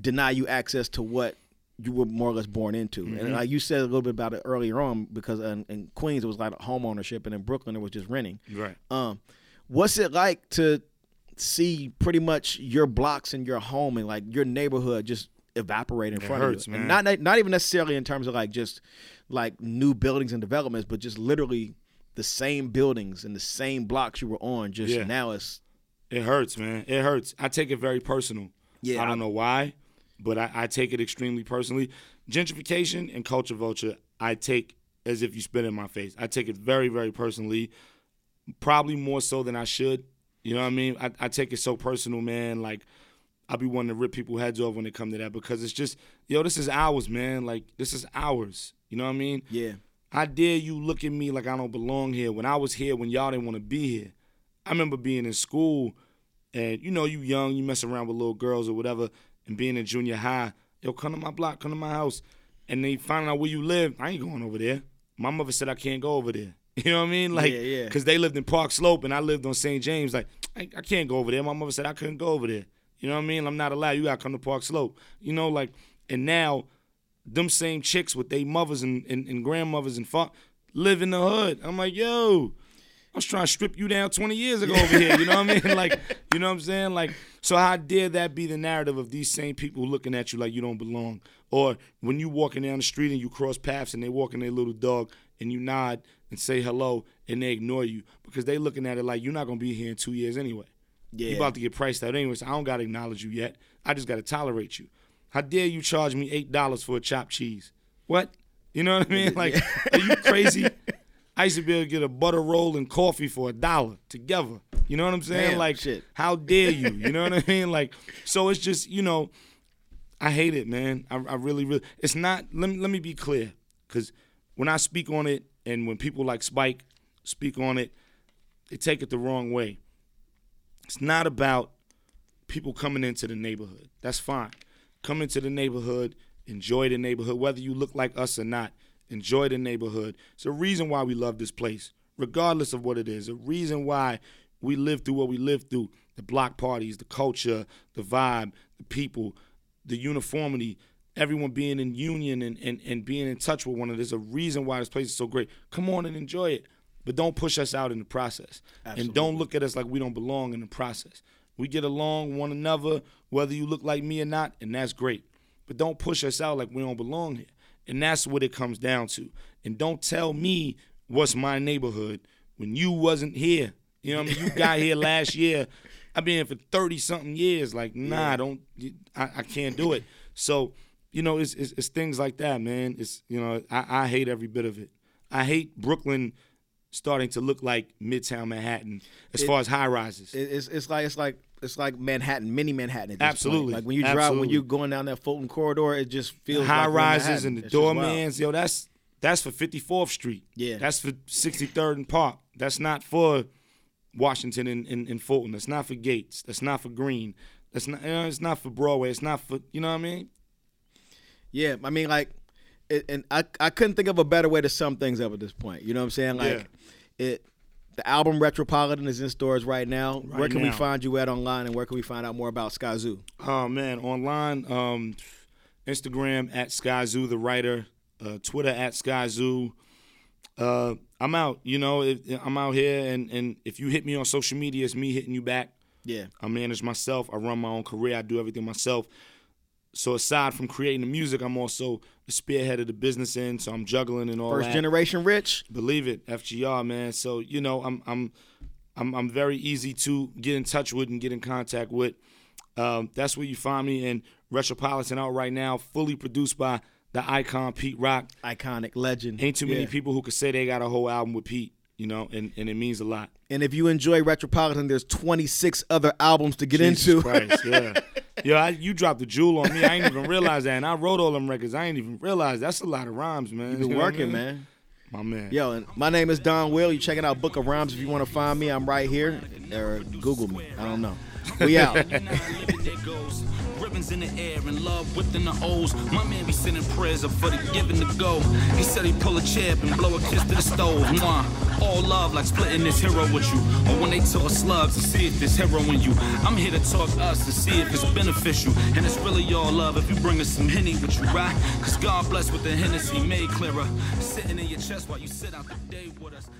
deny you access to what you were more or less born into. Mm-hmm. And like you said a little bit about it earlier on because in, in Queens it was like home ownership and in Brooklyn it was just renting. Right. Um, what's it like to see pretty much your blocks and your home and like your neighborhood just evaporate in It front hurts, of you? man. And not not even necessarily in terms of like just like new buildings and developments, but just literally the same buildings and the same blocks you were on. Just Yeah. now it's It hurts, man. It hurts. I take it very personal. Yeah, I don't know why, but I, I take it extremely personally. Gentrification and culture vulture, I take as if you spit in my face. I take it very, very personally. Probably more so than I should. You know what I mean? I, I take it so personal, man. Like I'll be wanting to rip people heads off when it come to that because it's just, yo, this is ours, man. Like this is ours. You know what I mean? yeah. How dare you look at me like I don't belong here when I was here when y'all didn't want to be here? I remember being in school and you know, you young, you mess around with little girls or whatever, and being in junior high, yo, come to my block, come to my house. And they find out where you live. I ain't going over there. My mother said I can't go over there. You know what I mean? Like, Yeah, yeah. because they lived in Park Slope and I lived on St. James. Like, I, I can't go over there. My mother said I couldn't go over there. You know what I mean? I'm not allowed. You gotta come to Park Slope. You know, like, and now them same chicks with their mothers and, and, and grandmothers and fa- live in the hood. I'm like, yo, I was trying to strip you down 20 years ago over here. You know what I mean? Like, you know what I'm saying? Like, so how dare that be the narrative of these same people looking at you like you don't belong? Or when you walking down the street and you cross paths and they walking their little dog and you nod and say hello and they ignore you because they looking at it like you're not gonna be here in two years anyway. Yeah. You about to get priced out anyway, so I don't gotta acknowledge you yet. I just gotta tolerate you. How dare you charge me eight dollars for a chopped cheese? What? You know what I mean? Like, are you crazy? I used to be able to get a butter roll and coffee for a dollar together. You know what I'm saying? Damn, like, shit. how dare you? You know what I mean? Like, so it's just, you know, I hate it, man. I, I really, really. It's not. Let me let me be clear, because when I speak on it, and when people like Spike speak on it, they take it the wrong way. It's not about people coming into the neighborhood. That's fine. Come into the neighborhood, enjoy the neighborhood, whether you look like us or not. enjoy the neighborhood. It's a reason why we love this place, regardless of what it is. A reason why we live through what we live through. The block parties, the culture, the vibe, the people, the uniformity, everyone being in union and, and, and being in touch with one another. There's a reason why this place is so great. Come on and enjoy it. But don't push us out in the process. And don't look at us like we don't belong in the process. We get along one another, whether you look like me or not, and that's great. But don't push us out like we don't belong here. And that's what it comes down to. And don't tell me what's my neighborhood when you wasn't here. You know what I mean? You got here last year. I've been here for 30 something years. Like, nah, don't, I, I can't do it. So, you know, it's, it's, it's things like that, man. It's, you know, I, I hate every bit of it. I hate Brooklyn starting to look like Midtown Manhattan as far as high rises. It- It's it's like it's like it's like Manhattan, mini Manhattan. Absolutely. point. Like when you drive, when Absolutely. you going down that Fulton corridor, it just feels high like rises and the doormans, yo, that's that's for 54th Street. Yeah. That's for 63rd and Park. That's not for Washington and, and, and Fulton. That's not for Gates. That's not for Greene. That's not you know, it's not for Broadway. It's not for you know what I mean? Yeah, I mean, like, it, and I I couldn't think of a better way to sum things up at this point. You know what I'm saying? Like, it. The album Retropolitan is in stores right now. Right where can we find you at online, and where can we find out more about Skyzoo? Oh man, online, um, Instagram at Skyzoo the writer, uh, Twitter at Skyzoo. Uh, I'm out. You know, if, I'm out here, and and if you hit me on social media, it's me hitting you back. Yeah, I manage myself. I run my own career. I do everything myself. So aside from creating the music, I'm also the spearhead of the business end. So I'm juggling and all first that. generation rich. Believe it, FGR man. So you know, I'm I'm I'm I'm very easy to get in touch with and get in contact with. Um, that's where you find me. And Retropolitan out right now, fully produced by the icon Pete Rock. Iconic legend. Ain't too many Yeah. people who could say they got a whole album with Pete. You know, and, and it means a lot. And if you enjoy Retropolitan, there's 26 other albums to get Jesus into. Christ, yeah. Yo, I, you dropped a jewel on me. I ain't even realize that. And I wrote all them records. I ain't even realize that's a lot of rhymes, man. You've been You know I working, mean? man. My man. Yo, and my name is Donwill. You checking out Book of Rhymes. If you want to find me, I'm right here. Or Google me. I don't know. We out. In the air and love within the O's. My man be sending prayers up for the giving to go. He said he'd pull a chair and blow a kiss to the stove. Mwah. All love like splitting this hero with you. Or when they talk slugs to see if there's hero in you. I'm here to talk us to see if it's beneficial. And it's really all love if you bring us some Henny with you, right? Cause God bless with the Hennessy made clearer. Sitting in your chest while you sit out the day with us.